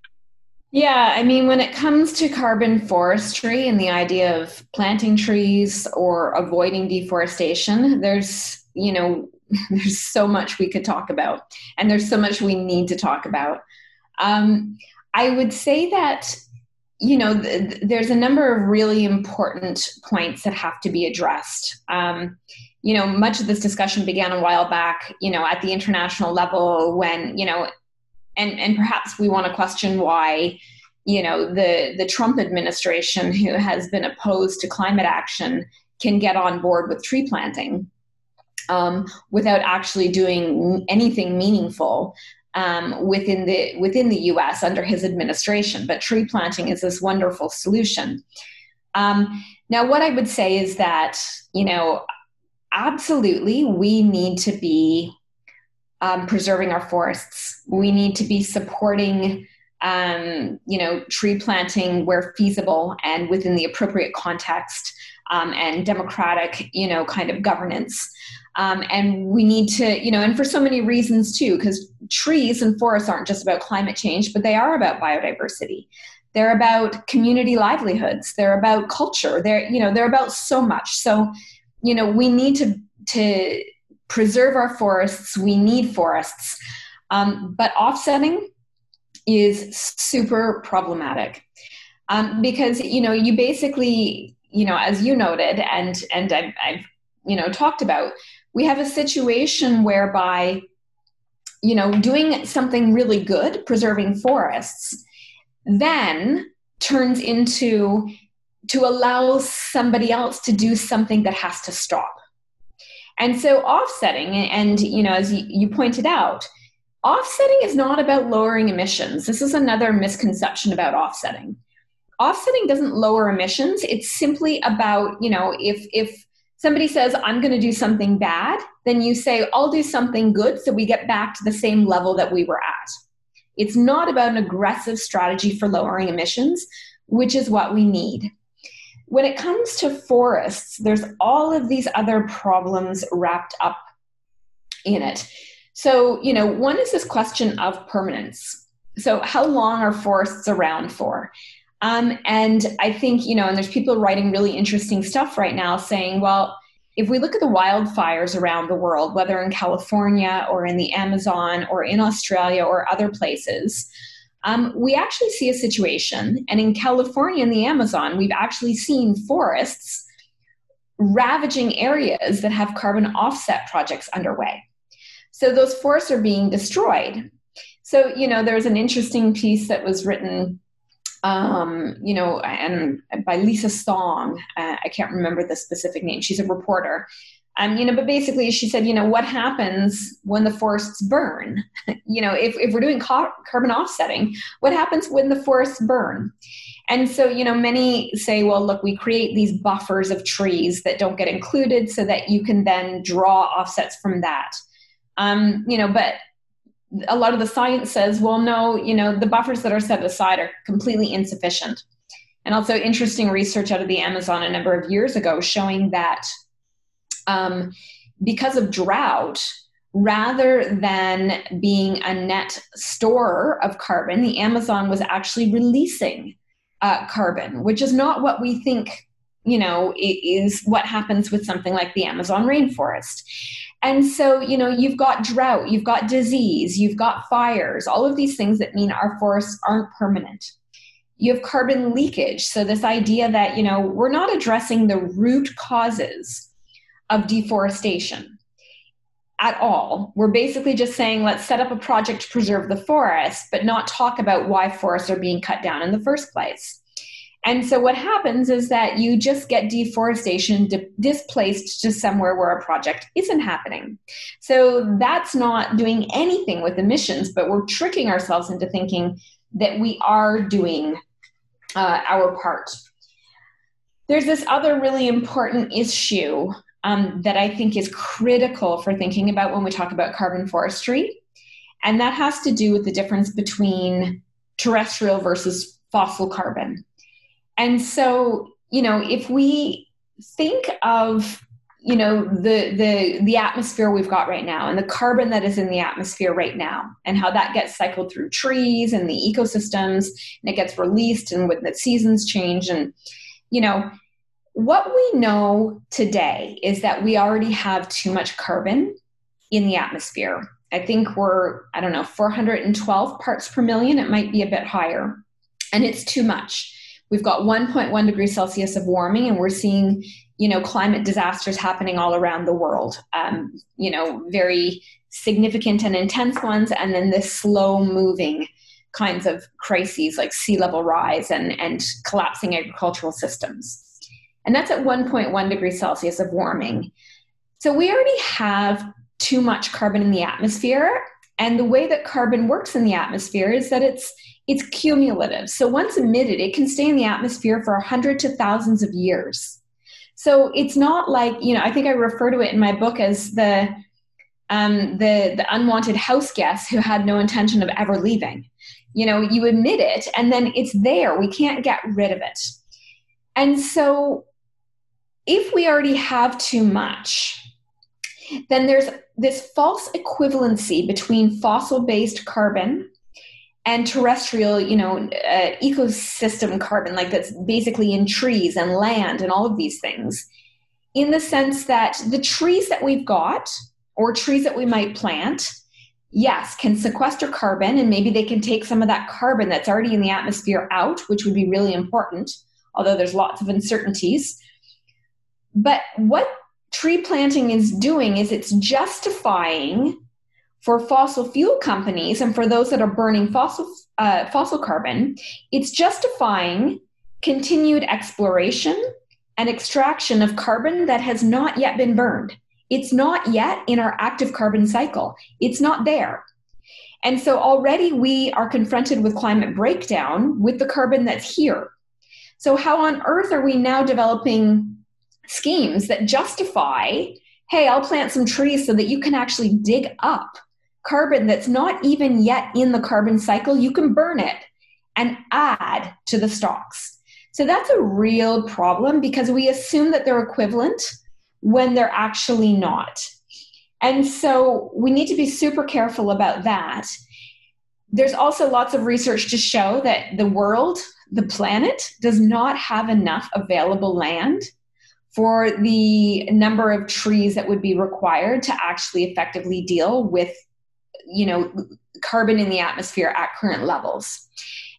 Yeah, I mean, when it comes to carbon forestry and the idea of planting trees or avoiding deforestation, there's, you know, there's so much we could talk about, and there's so much we need to talk about. Um, I would say that, you know, th- there's a number of really important points that have to be addressed. Um, you know, much of this discussion began a while back, you know, at the international level when, you know, and and perhaps we want to question why you know the the Trump administration who has been opposed to climate action can get on board with tree planting um, without actually doing anything meaningful um, within the within the U.S. under his administration. But tree planting is this wonderful solution. Um, now, what I would say is that you know, absolutely, we need to be um, preserving our forests. We need to be supporting, um, you know, tree planting where feasible and within the appropriate context um, and democratic, you know, kind of governance. Um, and we need to, you know, and for so many reasons too, because trees and forests aren't just about climate change, but they are about biodiversity. They're about community livelihoods. They're about culture. They're, you know, they're about so much. So, you know, we need to to preserve our forests. We need forests. Um, but offsetting is super problematic um, because, you know, you basically, you know, as you noted and, and I've, I've, you know, talked about, we have a situation whereby, you know, doing something really good, preserving forests, then turns into to allow somebody else to do something that has to stop and so offsetting, and you know, as you, pointed out, offsetting is not about lowering emissions. This is another misconception about offsetting. Offsetting doesn't lower emissions. It's simply about, you know, if if somebody says i'm going to do something bad then you say i'll do something good so we get back to the same level that we were at it's not about an aggressive strategy for lowering emissions which is what we need when it comes to forests, there's all of these other problems wrapped up in it. So, you know, one is this question of permanence. So, how long are forests around for? Um, and I think, you know, and there's people writing really interesting stuff right now saying, well, if we look at the wildfires around the world, whether in California or in the Amazon or in Australia or other places, um, we actually see a situation, and in California and the Amazon, we've actually seen forests ravaging areas that have carbon offset projects underway. So those forests are being destroyed. So, you know, there's an interesting piece that was written um, you know, and by Lisa Song. Uh, I can't remember the specific name. She's a reporter. Um, you know, but basically, she said, you know, what happens when the forests burn? you know, if, if we're doing car- carbon offsetting, what happens when the forests burn? And so, you know, many say, well, look, we create these buffers of trees that don't get included so that you can then draw offsets from that. Um, you know, but a lot of the science says, well, no, you know, the buffers that are set aside are completely insufficient. And also, interesting research out of the Amazon a number of years ago showing that um, because of drought, rather than being a net storer of carbon, the Amazon was actually releasing uh, carbon, which is not what we think, you know, is what happens with something like the Amazon rainforest. And so, you know, you've got drought, you've got disease, you've got fires, all of these things that mean our forests aren't permanent. You have carbon leakage. So, this idea that, you know, we're not addressing the root causes of deforestation at all. We're basically just saying, let's set up a project to preserve the forest, but not talk about why forests are being cut down in the first place. And so what happens is that you just get deforestation di- displaced to somewhere where a project isn't happening. So that's not doing anything with emissions, but we're tricking ourselves into thinking that we are doing uh, our part. There's this other really important issue um, that I think is critical for thinking about when we talk about carbon forestry. And that has to do with the difference between terrestrial versus fossil carbon. And so, you know, if we think of you know the the the atmosphere we've got right now and the carbon that is in the atmosphere right now and how that gets cycled through trees and the ecosystems and it gets released and when the seasons change and you know what we know today is that we already have too much carbon in the atmosphere. I think we're i don't know 412 parts per million. It might be a bit higher. And it's too much We've got 1.1 degrees Celsius of warming, and we're seeing, you know, climate disasters happening all around the world. Um, you know, very significant and intense ones, and then this slow moving kinds of crises like sea level rise and, and collapsing agricultural systems. And that's at 1.1 degrees Celsius of warming. So we already have too much carbon in the atmosphere. And the way that carbon works in the atmosphere is that it's it's cumulative. So once emitted, it can stay in the atmosphere for a hundred to thousands of years. So it's not like, you know, I think I refer to it in my book as the um, the the unwanted house guest who had no intention of ever leaving. You know, you emit it and then it's there. We can't get rid of it. And so if we already have too much, then there's this false equivalency between fossil based carbon and terrestrial, you know, uh, ecosystem carbon, like that's basically in trees and land and all of these things, in the sense that the trees that we've got or trees that we might plant, yes, can sequester carbon and maybe they can take some of that carbon that's already in the atmosphere out, which would be really important, although there's lots of uncertainties. But what tree planting is doing is it's justifying for fossil fuel companies and for those that are burning fossil uh, fossil carbon, it's justifying continued exploration and extraction of carbon that has not yet been burned. It's not yet in our active carbon cycle. It's not there. And so already we are confronted with climate breakdown with the carbon that's here. So, how on earth are we now developing schemes that justify, hey, I'll plant some trees so that you can actually dig up carbon that's not even yet in the carbon cycle, you can burn it and add to the stocks. So that's a real problem because we assume that they're equivalent when they're actually not. And so we need to be super careful about that. There's also lots of research to show that the world, the planet, does not have enough available land for the number of trees that would be required to actually effectively deal with you know carbon in the atmosphere at current levels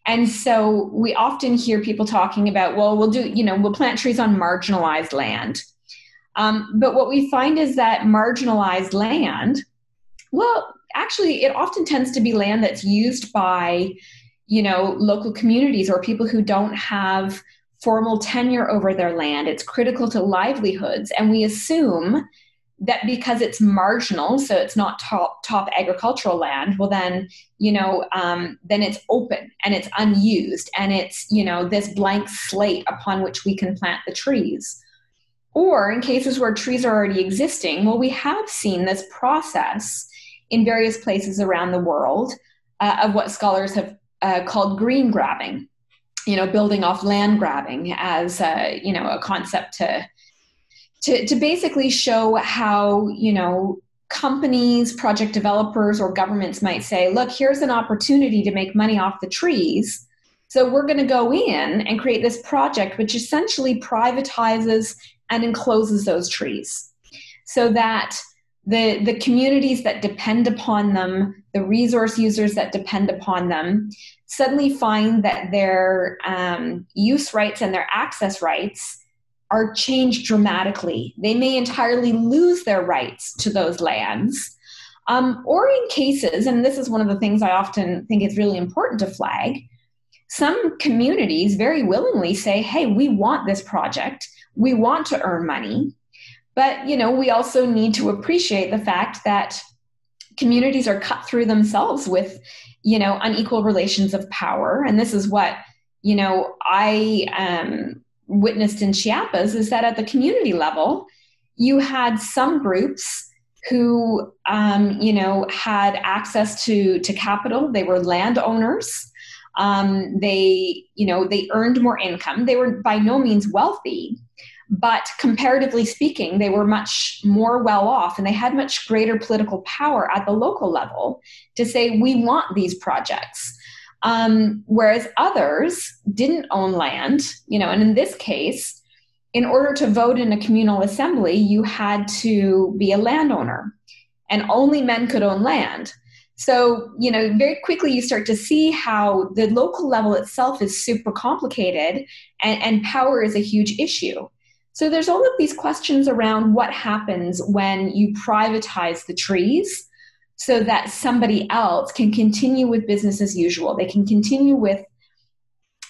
and so we often hear people talking about well we'll do you know we'll plant trees on marginalized land um, but what we find is that marginalized land well actually it often tends to be land that's used by you know, local communities or people who don't have formal tenure over their land. It's critical to livelihoods. And we assume that because it's marginal, so it's not top top agricultural land, well then you know um, then it's open and it's unused and it's you know this blank slate upon which we can plant the trees. Or in cases where trees are already existing, well we have seen this process in various places around the world uh, of what scholars have uh, called green grabbing. You know, building off land grabbing as a, you know a concept to to, to basically show how, you know, companies, project developers, or governments might say, look, here's an opportunity to make money off the trees. So we're going to go in and create this project which essentially privatizes and encloses those trees so that the, the communities that depend upon them, the resource users that depend upon them, suddenly find that their um, use rights and their access rights are changed dramatically. They may entirely lose their rights to those lands. Um, or in cases, and this is one of the things I often think is really important to flag, some communities very willingly say, hey, we want this project, we want to earn money. But you know, we also need to appreciate the fact that communities are cut through themselves with, you know, unequal relations of power. And this is what, you know, I um, witnessed in Chiapas is that at the community level, you had some groups who, um, you know, had access to to capital. They were landowners. Um, they, you know, they earned more income. They were by no means wealthy, but comparatively speaking, they were much more well off, and they had much greater political power at the local level to say, "We want these projects." Um, whereas others didn't own land, you know, and in this case, in order to vote in a communal assembly, you had to be a landowner, and only men could own land. So, you know, very quickly you start to see how the local level itself is super complicated and, and power is a huge issue. So, there's all of these questions around what happens when you privatize the trees so that somebody else can continue with business as usual. They can continue with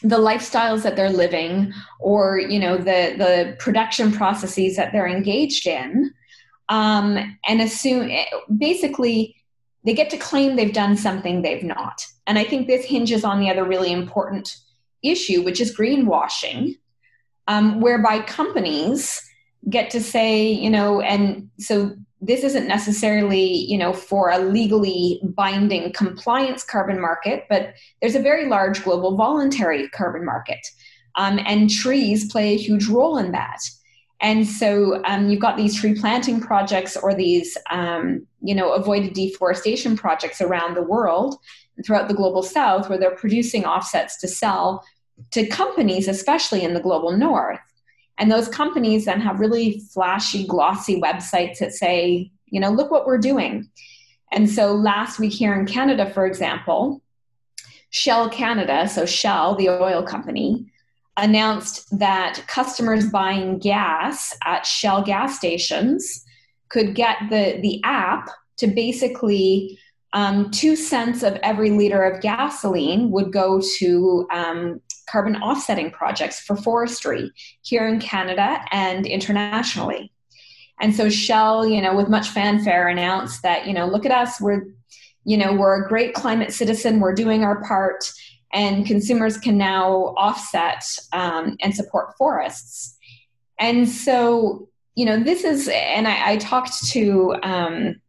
the lifestyles that they're living or you know the the production processes that they're engaged in um, and assume basically they get to claim they've done something they've not and i think this hinges on the other really important issue which is greenwashing um, whereby companies get to say you know and so this isn't necessarily you know for a legally binding compliance carbon market but there's a very large global voluntary carbon market. Um, and trees play a huge role in that. And so um, you've got these tree planting projects or these um, you know avoided deforestation projects around the world throughout the global south where they're producing offsets to sell to companies especially in the global north and those companies then have really flashy, glossy websites that say, you know, look what we're doing. And so last week here in Canada, for example, Shell Canada, so Shell, the oil company, announced that customers buying gas at Shell gas stations could get the, the app to basically um, two cents of every liter of gasoline would go to um, carbon offsetting projects for forestry here in Canada and internationally. And so Shell, you know, with much fanfare announced that, you know, look at us, we're, you know, we're a great climate citizen, we're doing our part, and consumers can now offset um, and support forests. And so, you know, this is, and I, I talked to um,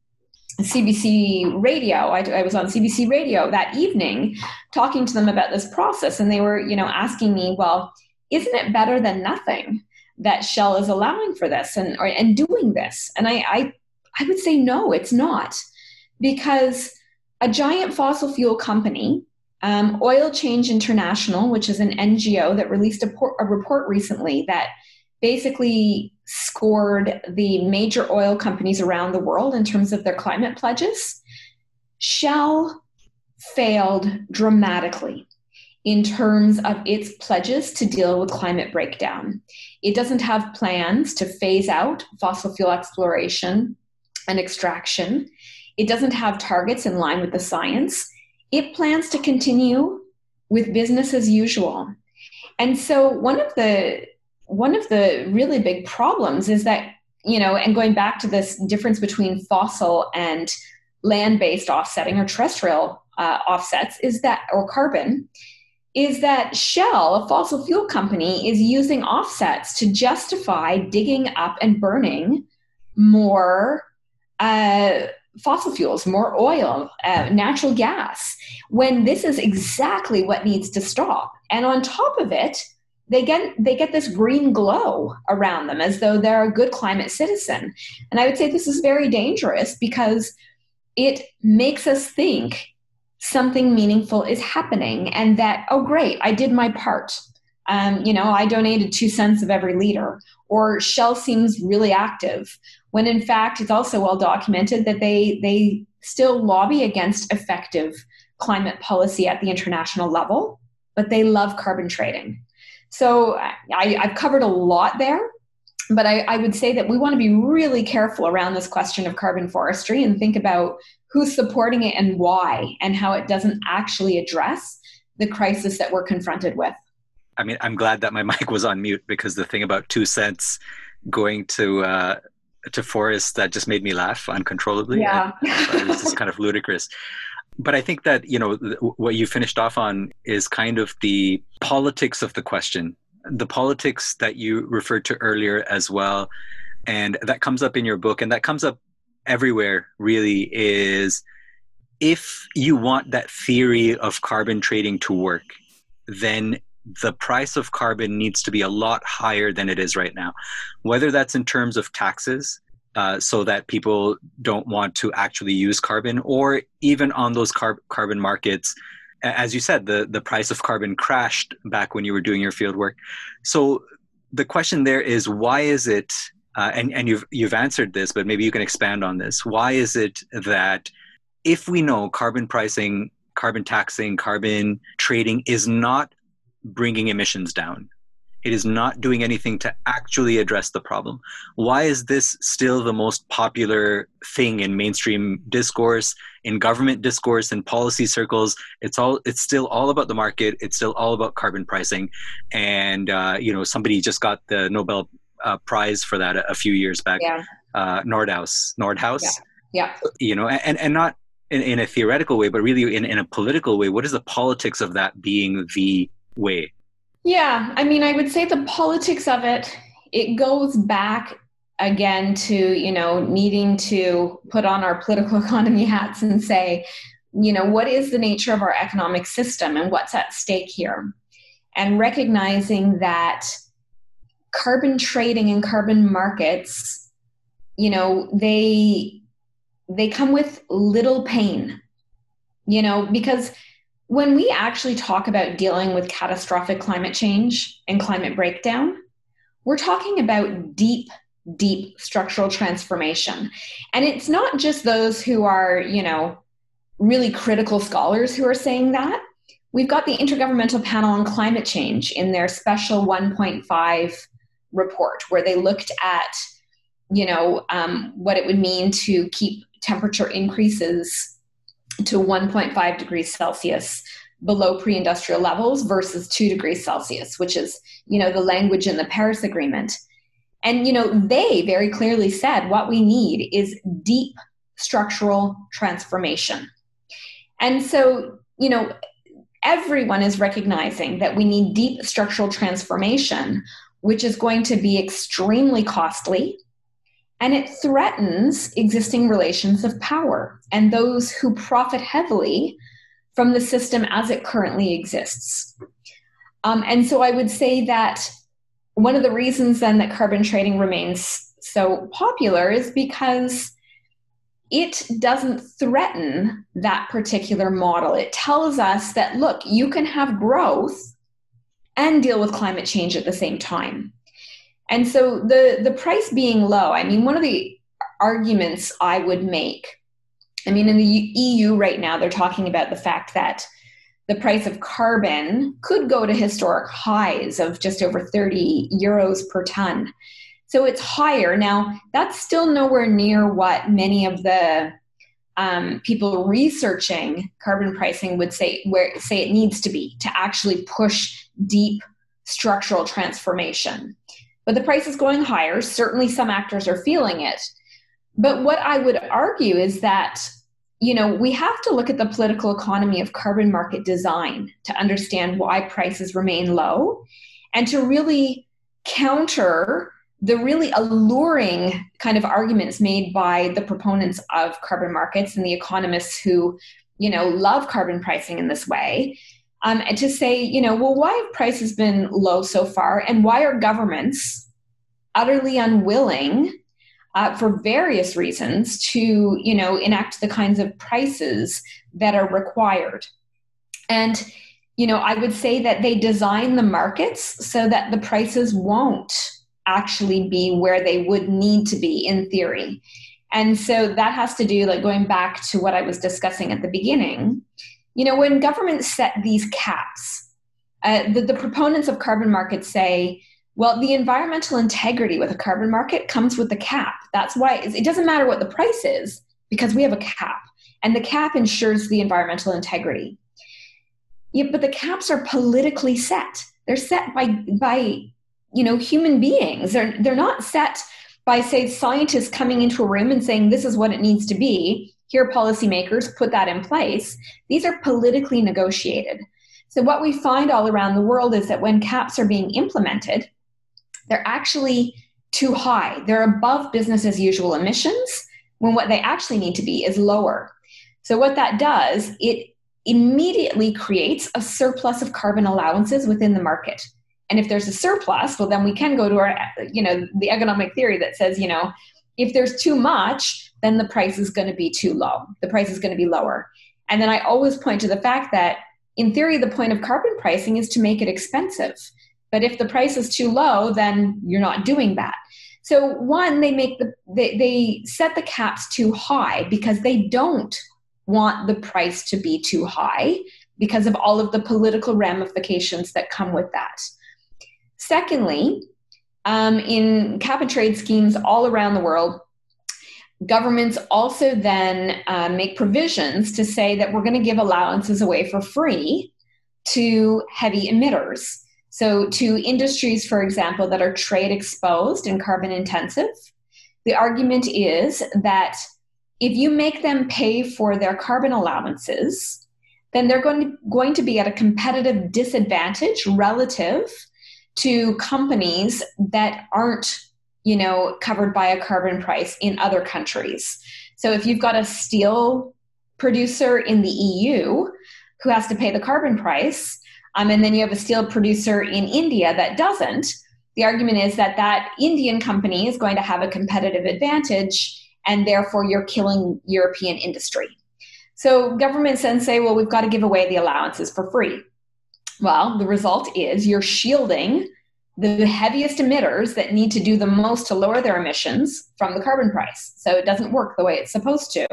CBC radio. I, I, was on CBC radio that evening talking to them about this process, and they were, you know, asking me, well, isn't it better than nothing that Shell is allowing for this and or, and doing this? And I, I, I would say no, it's not, because a giant fossil fuel company, um, Oil Change International, which is an NGO that released a, por- a report recently that basically scored the major oil companies around the world in terms of their climate pledges. Shell failed dramatically in terms of its pledges to deal with climate breakdown. It doesn't have plans to phase out fossil fuel exploration and extraction. It doesn't have targets in line with the science. It plans to continue with business as usual. And so one of the one of the really big problems is that you know, and going back to this difference between fossil and land-based offsetting or terrestrial uh, offsets is that or carbon is that Shell, a fossil fuel company, is using offsets to justify digging up and burning more uh, fossil fuels, more oil, uh, natural gas, when this is exactly what needs to stop. And on top of it, they get they get this green glow around them as though they're a good climate citizen. And I would say this is very dangerous because it makes us think something meaningful is happening and that oh great i did my part. Um, you know i donated two cents of every liter. Or shell seems really active when in fact it's also well documented that they they still lobby against effective climate policy at the international level but they love carbon trading so I, have covered a lot there but I, I would say that we want to be really careful around this question of carbon forestry and think about who's supporting it and why, and how it doesn't actually address the crisis that we're confronted with. I mean, I'm glad that my mic was on mute because the thing about two cents going to uh, to forests that just made me laugh uncontrollably. Yeah, it was just kind of ludicrous. But I think that you know what you finished off on is kind of the politics of the question, the politics that you referred to earlier as well, and that comes up in your book, and that comes up everywhere really is if you want that theory of carbon trading to work, then the price of carbon needs to be a lot higher than it is right now. Whether that's in terms of taxes, uh, so that people don't want to actually use carbon, or even on those car- carbon markets. As you said, the, the price of carbon crashed back when you were doing your field work. So the question there is why is it uh, and and you've you've answered this, but maybe you can expand on this. Why is it that if we know carbon pricing, carbon taxing, carbon trading is not bringing emissions down, it is not doing anything to actually address the problem. Why is this still the most popular thing in mainstream discourse, in government discourse, in policy circles? It's all it's still all about the market. It's still all about carbon pricing, and uh, you know somebody just got the Nobel uh, prize for that a, a, few years back. Yeah. Uh, Nordhaus. Nordhaus. Yeah. yeah. You know, and, and not in, in a theoretical way, but really in, in a political way. What is the politics of that being the way? Yeah. I mean, I would say the politics of it, it goes back again to, you know, needing to put on our political economy hats and say, you know, what is the nature of our economic system and what's at stake here? And recognizing that carbon trading and carbon markets you know they they come with little pain you know because when we actually talk about dealing with catastrophic climate change and climate breakdown we're talking about deep deep structural transformation. And it's not just those who are you know really critical scholars who are saying that. We've got the intergovernmental panel on climate change in their special 1.5 report where they looked at you know um, what it would mean to keep temperature increases to 1.5 degrees celsius below pre-industrial levels versus 2 degrees celsius which is you know the language in the paris agreement. And you know they very clearly said what we need is deep structural transformation. And so you know everyone is recognizing that we need deep structural transformation which is going to be extremely costly and it threatens existing relations of power and those who profit heavily from the system as it currently exists. Um, and so I would say that one of the reasons then that carbon trading remains so popular is because it doesn't threaten that particular model. It tells us that, look, you can have growth and deal with climate change at the same time. And so the the price being low, I mean, one of the arguments I would make, I mean, in the EU right now, they're talking about the fact that the price of carbon could go to historic highs of just over 30 euros per ton. So it's higher. Now, that's still nowhere near what many of the um, people researching carbon pricing would say where say it needs to be to actually push deep structural transformation. But the price is going higher. Certainly, some actors are feeling it. But what I would argue is that you know we have to look at the political economy of carbon market design to understand why prices remain low, and to really counter the really alluring kind of arguments made by the proponents of carbon markets and the economists who you know love carbon pricing in this way um, and to say you know well why have prices been low so far and why are governments utterly unwilling uh, for various reasons to you know enact the kinds of prices that are required and you know i would say that they design the markets so that the prices won't actually be where they would need to be in theory. And so that has to do, like going back to what I was discussing at the beginning. You know, when governments set these caps, uh, the, the proponents of carbon markets say, well, the environmental integrity with a carbon market comes with the cap. That's why it doesn't matter what the price is because we have a cap, and the cap ensures the environmental integrity. Yeah, but the caps are politically set. They're set by by you know human beings they're they're not set by say scientists coming into a room and saying this is what it needs to be here policymakers put that in place. These are politically negotiated. So what we find all around the world is that when caps are being implemented they're actually too high. They're above business as usual emissions when what they actually need to be is lower. So what that does it immediately creates a surplus of carbon allowances within the market. And if there's a surplus, well, then we can go to our, you know, the economic theory that says, you know, if there's too much, then the price is going to be too low. The price is going to be lower. And then I always point to the fact that, in theory, the point of carbon pricing is to make it expensive. But if the price is too low, then you're not doing that. So one, they make the they, they set the caps too high because they don't want the price to be too high because of all of the political ramifications that come with that. Secondly, um, in cap and trade schemes all around the world, governments also then uh, make provisions to say that we're going to give allowances away for free to heavy emitters. So, to industries, for example, that are trade exposed and carbon intensive, the argument is that if you make them pay for their carbon allowances, then they're going to, going to be at a competitive disadvantage relative to companies that aren't you know covered by a carbon price in other countries. So if you've got a steel producer in the eu who has to pay the carbon price um, and then you have a steel producer in india that doesn't the argument is that that indian company is going to have a competitive advantage and therefore you're killing european industry. So governments then say well we've got to give away the allowances for free. Well, the result is you're shielding the heaviest emitters that need to do the most to lower their emissions from the carbon price. So it doesn't work the way it's supposed to.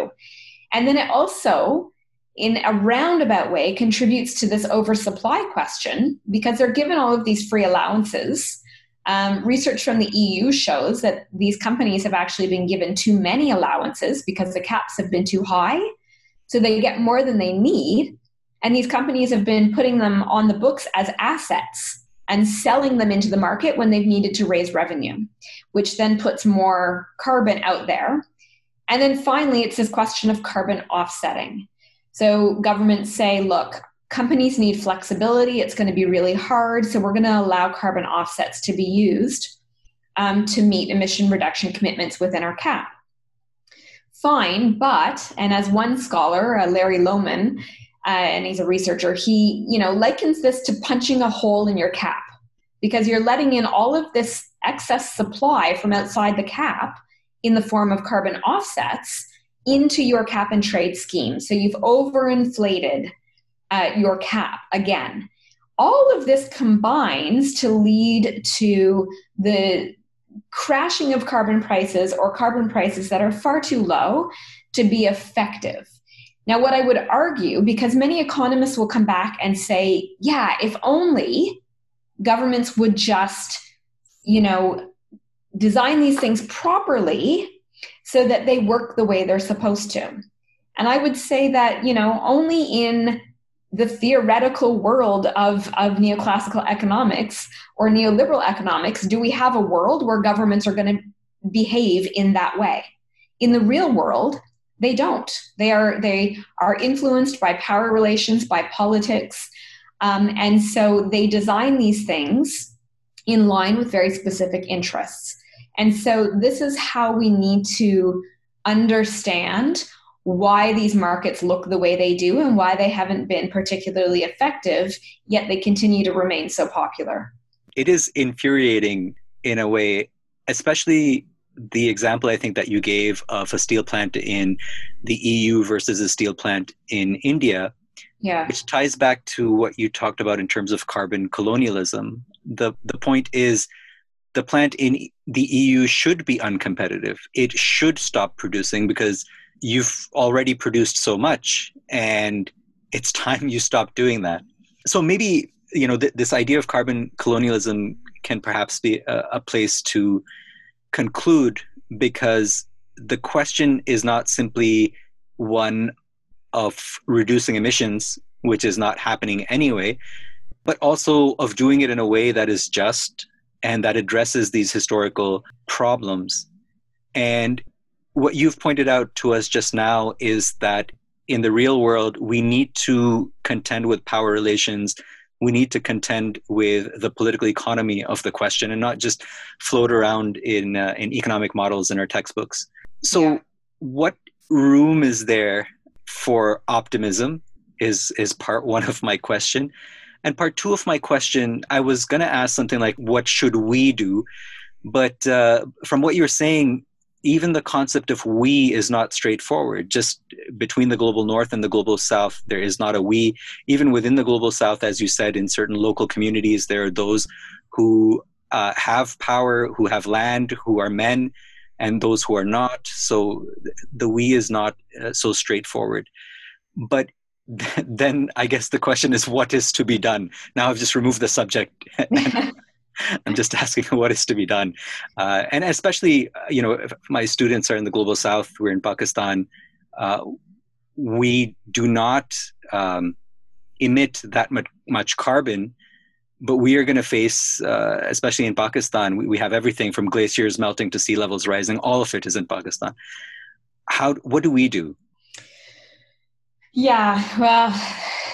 And then it also, in a roundabout way, contributes to this oversupply question because they're given all of these free allowances. Um, research from the EU shows that these companies have actually been given too many allowances because the caps have been too high. So they get more than they need. And these companies have been putting them on the books as assets and selling them into the market when they've needed to raise revenue, which then puts more carbon out there. And then finally, it's this question of carbon offsetting. So governments say, look, companies need flexibility. It's going to be really hard. So we're going to allow carbon offsets to be used um, to meet emission reduction commitments within our cap. Fine, but, and as one scholar, uh, Larry Lohmann, uh, and he's a researcher, he you know likens this to punching a hole in your cap because you're letting in all of this excess supply from outside the cap in the form of carbon offsets into your cap and trade scheme. So you've overinflated uh, your cap again. All of this combines to lead to the crashing of carbon prices or carbon prices that are far too low to be effective. Now, what I would argue, because many economists will come back and say, yeah, if only governments would just, you know, design these things properly so that they work the way they're supposed to. And I would say that, you know, only in the theoretical world of, of neoclassical economics or neoliberal economics do we have a world where governments are going to behave in that way. In the real world, they don't. They are they are influenced by power relations, by politics, um, and so they design these things in line with very specific interests. And so this is how we need to understand why these markets look the way they do and why they haven't been particularly effective, yet they continue to remain so popular. It is infuriating in a way, especially the example I think that you gave of a steel plant in the EU versus a steel plant in India, yeah. which ties back to what you talked about in terms of carbon colonialism. The the point is the plant in the EU should be uncompetitive. It should stop producing because you've already produced so much and it's time you stop doing that. So maybe you know th- this idea of carbon colonialism can perhaps be a, a place to conclude because the question is not simply one of reducing emissions, which is not happening anyway, but also of doing it in a way that is just and that addresses these historical problems. And what you've pointed out to us just now is that in the real world, we need to contend with power relations we need to contend with the political economy of the question and not just float around in uh, in economic models in our textbooks. So, yeah. what room is there for optimism? Is is part one of my question, and part two of my question, I was going to ask something like, "What should we do?" But uh, from what you're saying, even the concept of we is not straightforward. Just between the global north and the global south, there is not a we. Even within the global south, as you said, in certain local communities, there are those who uh, have power, who have land, who are men, and those who are not. So the we is not uh, so straightforward. But then I guess the question is what is to be done? Now I've just removed the subject. I'm just asking what is to be done. Uh, and especially, uh, you know, if my students are in the global south, we're in Pakistan, uh, we do not um, emit that much, much, carbon, but we are going to face, uh, especially in Pakistan, we, we have everything from glaciers melting to sea levels rising. All of it is in Pakistan. How, what do we do? Yeah, well,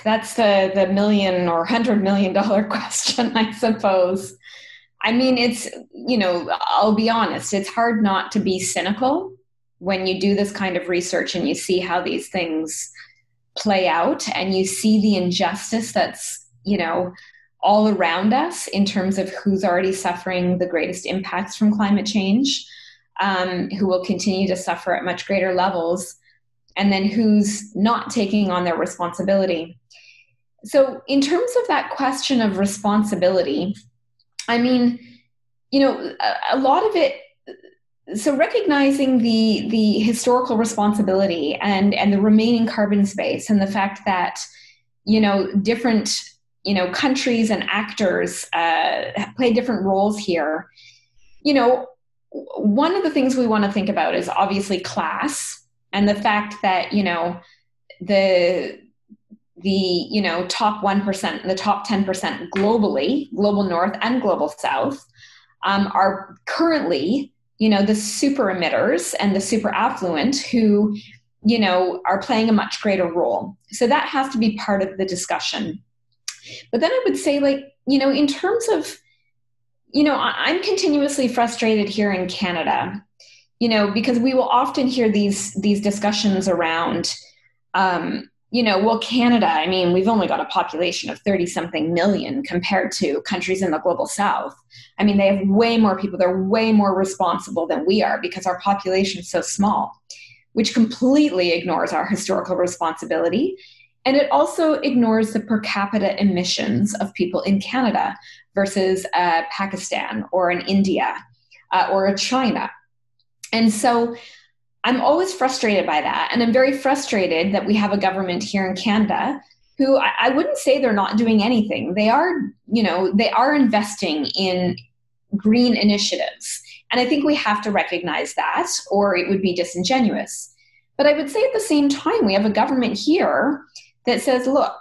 that's the the million or hundred million dollar question, I suppose. I mean, it's, you know, I'll be honest, it's hard not to be cynical when you do this kind of research and you see how these things play out and you see the injustice that's, you know, all around us in terms of who's already suffering the greatest impacts from climate change, um, who will continue to suffer at much greater levels, and then who's not taking on their responsibility. So, in terms of that question of responsibility, I mean, you know, a, a lot of it so recognizing the the historical responsibility and and the remaining carbon space and the fact that you know different you know countries and actors uh, play different roles here you know one of the things we want to think about is obviously class and the fact that you know the the you know top 1% and the top 10% globally global north and global south um, are currently you know the super emitters and the super affluent who you know are playing a much greater role. So that has to be part of the discussion. But then i would say like you know in terms of you know i'm continuously frustrated here in canada you know because we will often hear these these discussions around um, you know, well, Canada, I mean, we've only got a population of 30 something million compared to countries in the global south. I mean, they have way more people, they're way more responsible than we are because our population is so small, which completely ignores our historical responsibility. And it also ignores the per capita emissions of people in Canada versus uh, Pakistan or in India uh, or China. And so I'm always frustrated by that. And I'm very frustrated that we have a government here in Canada who I, I wouldn't say they're not doing anything. They are, you know, they are investing in green initiatives. And I think we have to recognize that, or it would be disingenuous. But I would say at the same time, we have a government here that says, look,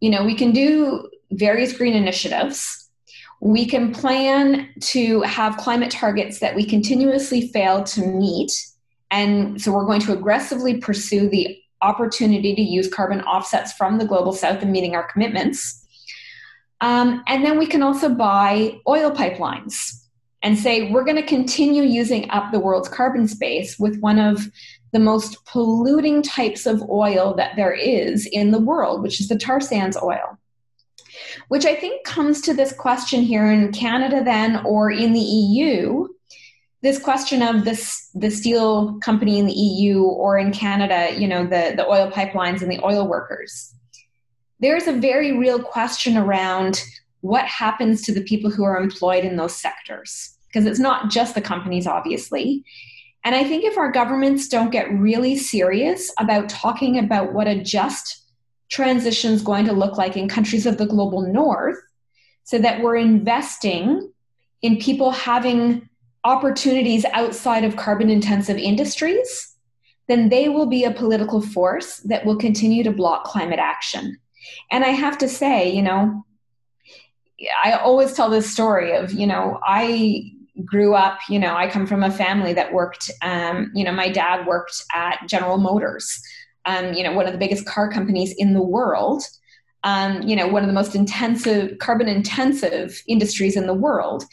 you know, we can do various green initiatives. We can plan to have climate targets that we continuously fail to meet. And so we're going to aggressively pursue the opportunity to use carbon offsets from the global south and meeting our commitments. Um, and then we can also buy oil pipelines and say we're going to continue using up the world's carbon space with one of the most polluting types of oil that there is in the world, which is the tar sands oil. Which I think comes to this question here in Canada, then, or in the EU this question of this the steel company in the EU or in Canada, you know, the, the oil pipelines and the oil workers. There's a very real question around what happens to the people who are employed in those sectors. Because it's not just the companies, obviously. And I think if our governments don't get really serious about talking about what a just transition is going to look like in countries of the global north, so that we're investing in people having opportunities outside of carbon intensive industries, then they will be a political force that will continue to block climate action. And I have to say, you know, I always tell this story of, you know, I grew up, you know, I come from a family that worked, um, you know, my dad worked at General Motors, um, you know, one of the biggest car companies in the world. Um, you know, one of the most intensive, carbon intensive industries in the world.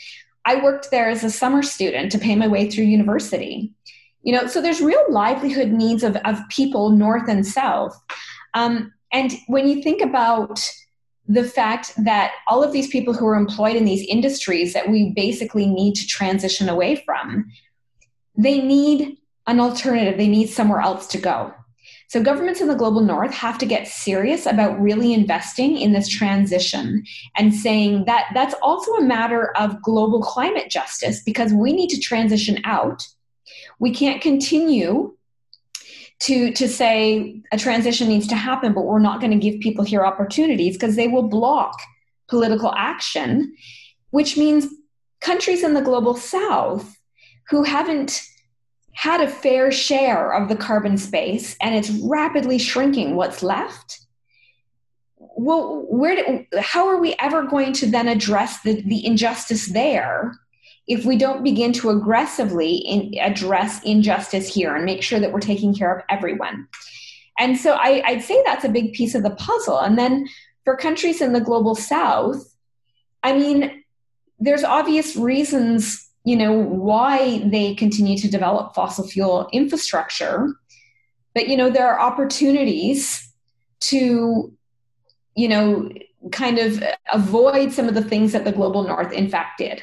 I worked there as a summer student to pay my way through university. You know, so there's real livelihood needs of, of people north and south. Um, and when you think about the fact that all of these people who are employed in these industries that we basically need to transition away from, they need an alternative. They need somewhere else to go. So, governments in the global north have to get serious about really investing in this transition and saying that that's also a matter of global climate justice because we need to transition out. We can't continue to to say a transition needs to happen but we're not going to give people here opportunities because they will block political action which means countries in the global south who haven't had a fair share of the carbon space and it's rapidly shrinking what's left well where do, how are we ever going to then address the, the injustice there if we don't begin to aggressively in, address injustice here and make sure that we're taking care of everyone. And so I, I'd say that's a big piece of the puzzle. And then for countries in the global south, I mean, there's obvious reasons, you know, why they continue to develop fossil fuel infrastructure. But, you know, there are opportunities to, you know, kind of avoid some of the things that the global north, in fact, did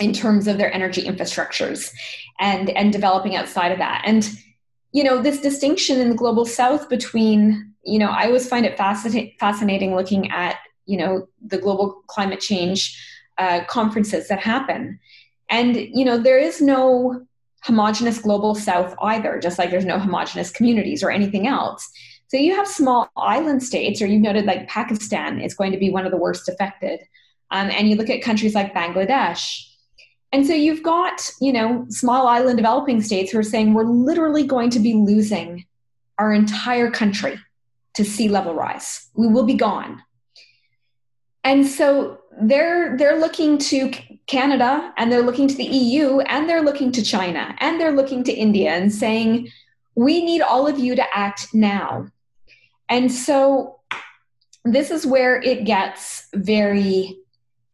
in terms of their energy infrastructures and and developing outside of that and you know this distinction in the global south between you know i always find it fascinating fascinating looking at you know the global climate change uh, conferences that happen and you know there is no homogenous global south either just like there's no homogenous communities or anything else so you have small island states or you've noted like pakistan is going to be one of the worst affected um, and you look at countries like bangladesh and so you've got, you know, small island developing states who are saying we're literally going to be losing our entire country to sea level rise. We will be gone. And so they're they're looking to Canada and they're looking to the EU and they're looking to China and they're looking to India and saying we need all of you to act now. And so this is where it gets very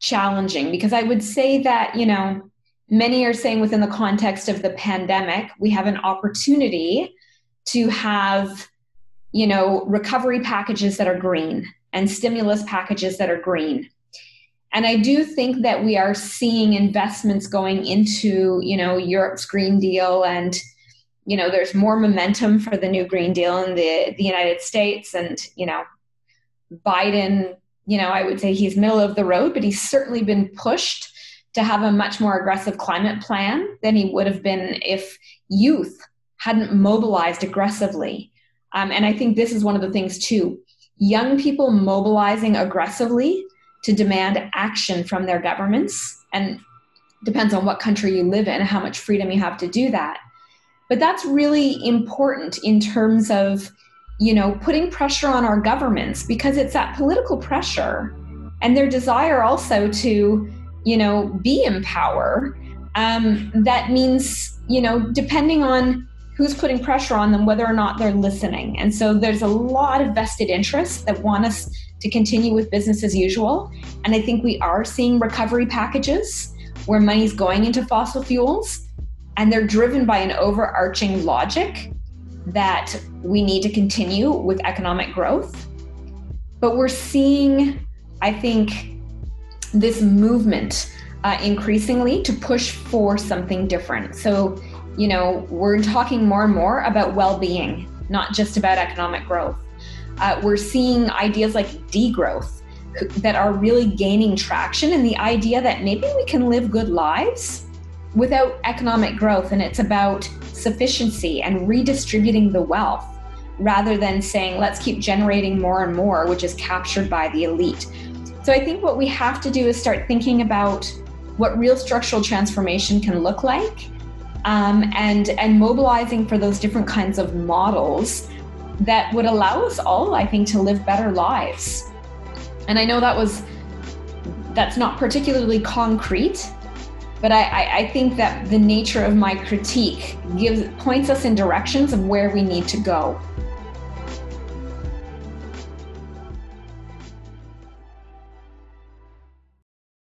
challenging because I would say that, you know, many are saying within the context of the pandemic, we have an opportunity to have, you know, recovery packages that are green and stimulus packages that are green. And I do think that we are seeing investments going into, you know, Europe's Green Deal and you know, there's more momentum for the new Green Deal in the, the United States. And, you know, Biden, you know, I would say he's middle of the road, but he's certainly been pushed to have a much more aggressive climate plan than he would have been if youth hadn't mobilized aggressively. Um, and I think this is one of the things, too. Young people mobilizing aggressively to demand action from their governments, and depends on what country you live in, and how much freedom you have to do that. But that's really important in terms of, you know, putting pressure on our governments because it's that political pressure and their desire also to, you know, be in power. Um, that means, you know, depending on who's putting pressure on them, whether or not they're listening. And so there's a lot of vested interests that want us to continue with business as usual. And I think we are seeing recovery packages where money's going into fossil fuels and they're driven by an overarching logic that we need to continue with economic growth. But we're seeing, I think, this movement uh, increasingly to push for something different. So you know, we're talking more and more about well being, not just about economic growth. Uh, we're seeing ideas like degrowth that are really gaining traction, and the idea that maybe we can live good lives without economic growth, and it's about sufficiency and redistributing the wealth rather than saying, let's keep generating more and more, which is captured by the elite. So I think what we have to do is start thinking about what real structural transformation can look like um, and and mobilizing for those different kinds of models that would allow us all, I think, to live better lives. And I know that was that's not particularly concrete, but I, I, I think that the nature of my critique gives points us in directions of where we need to go.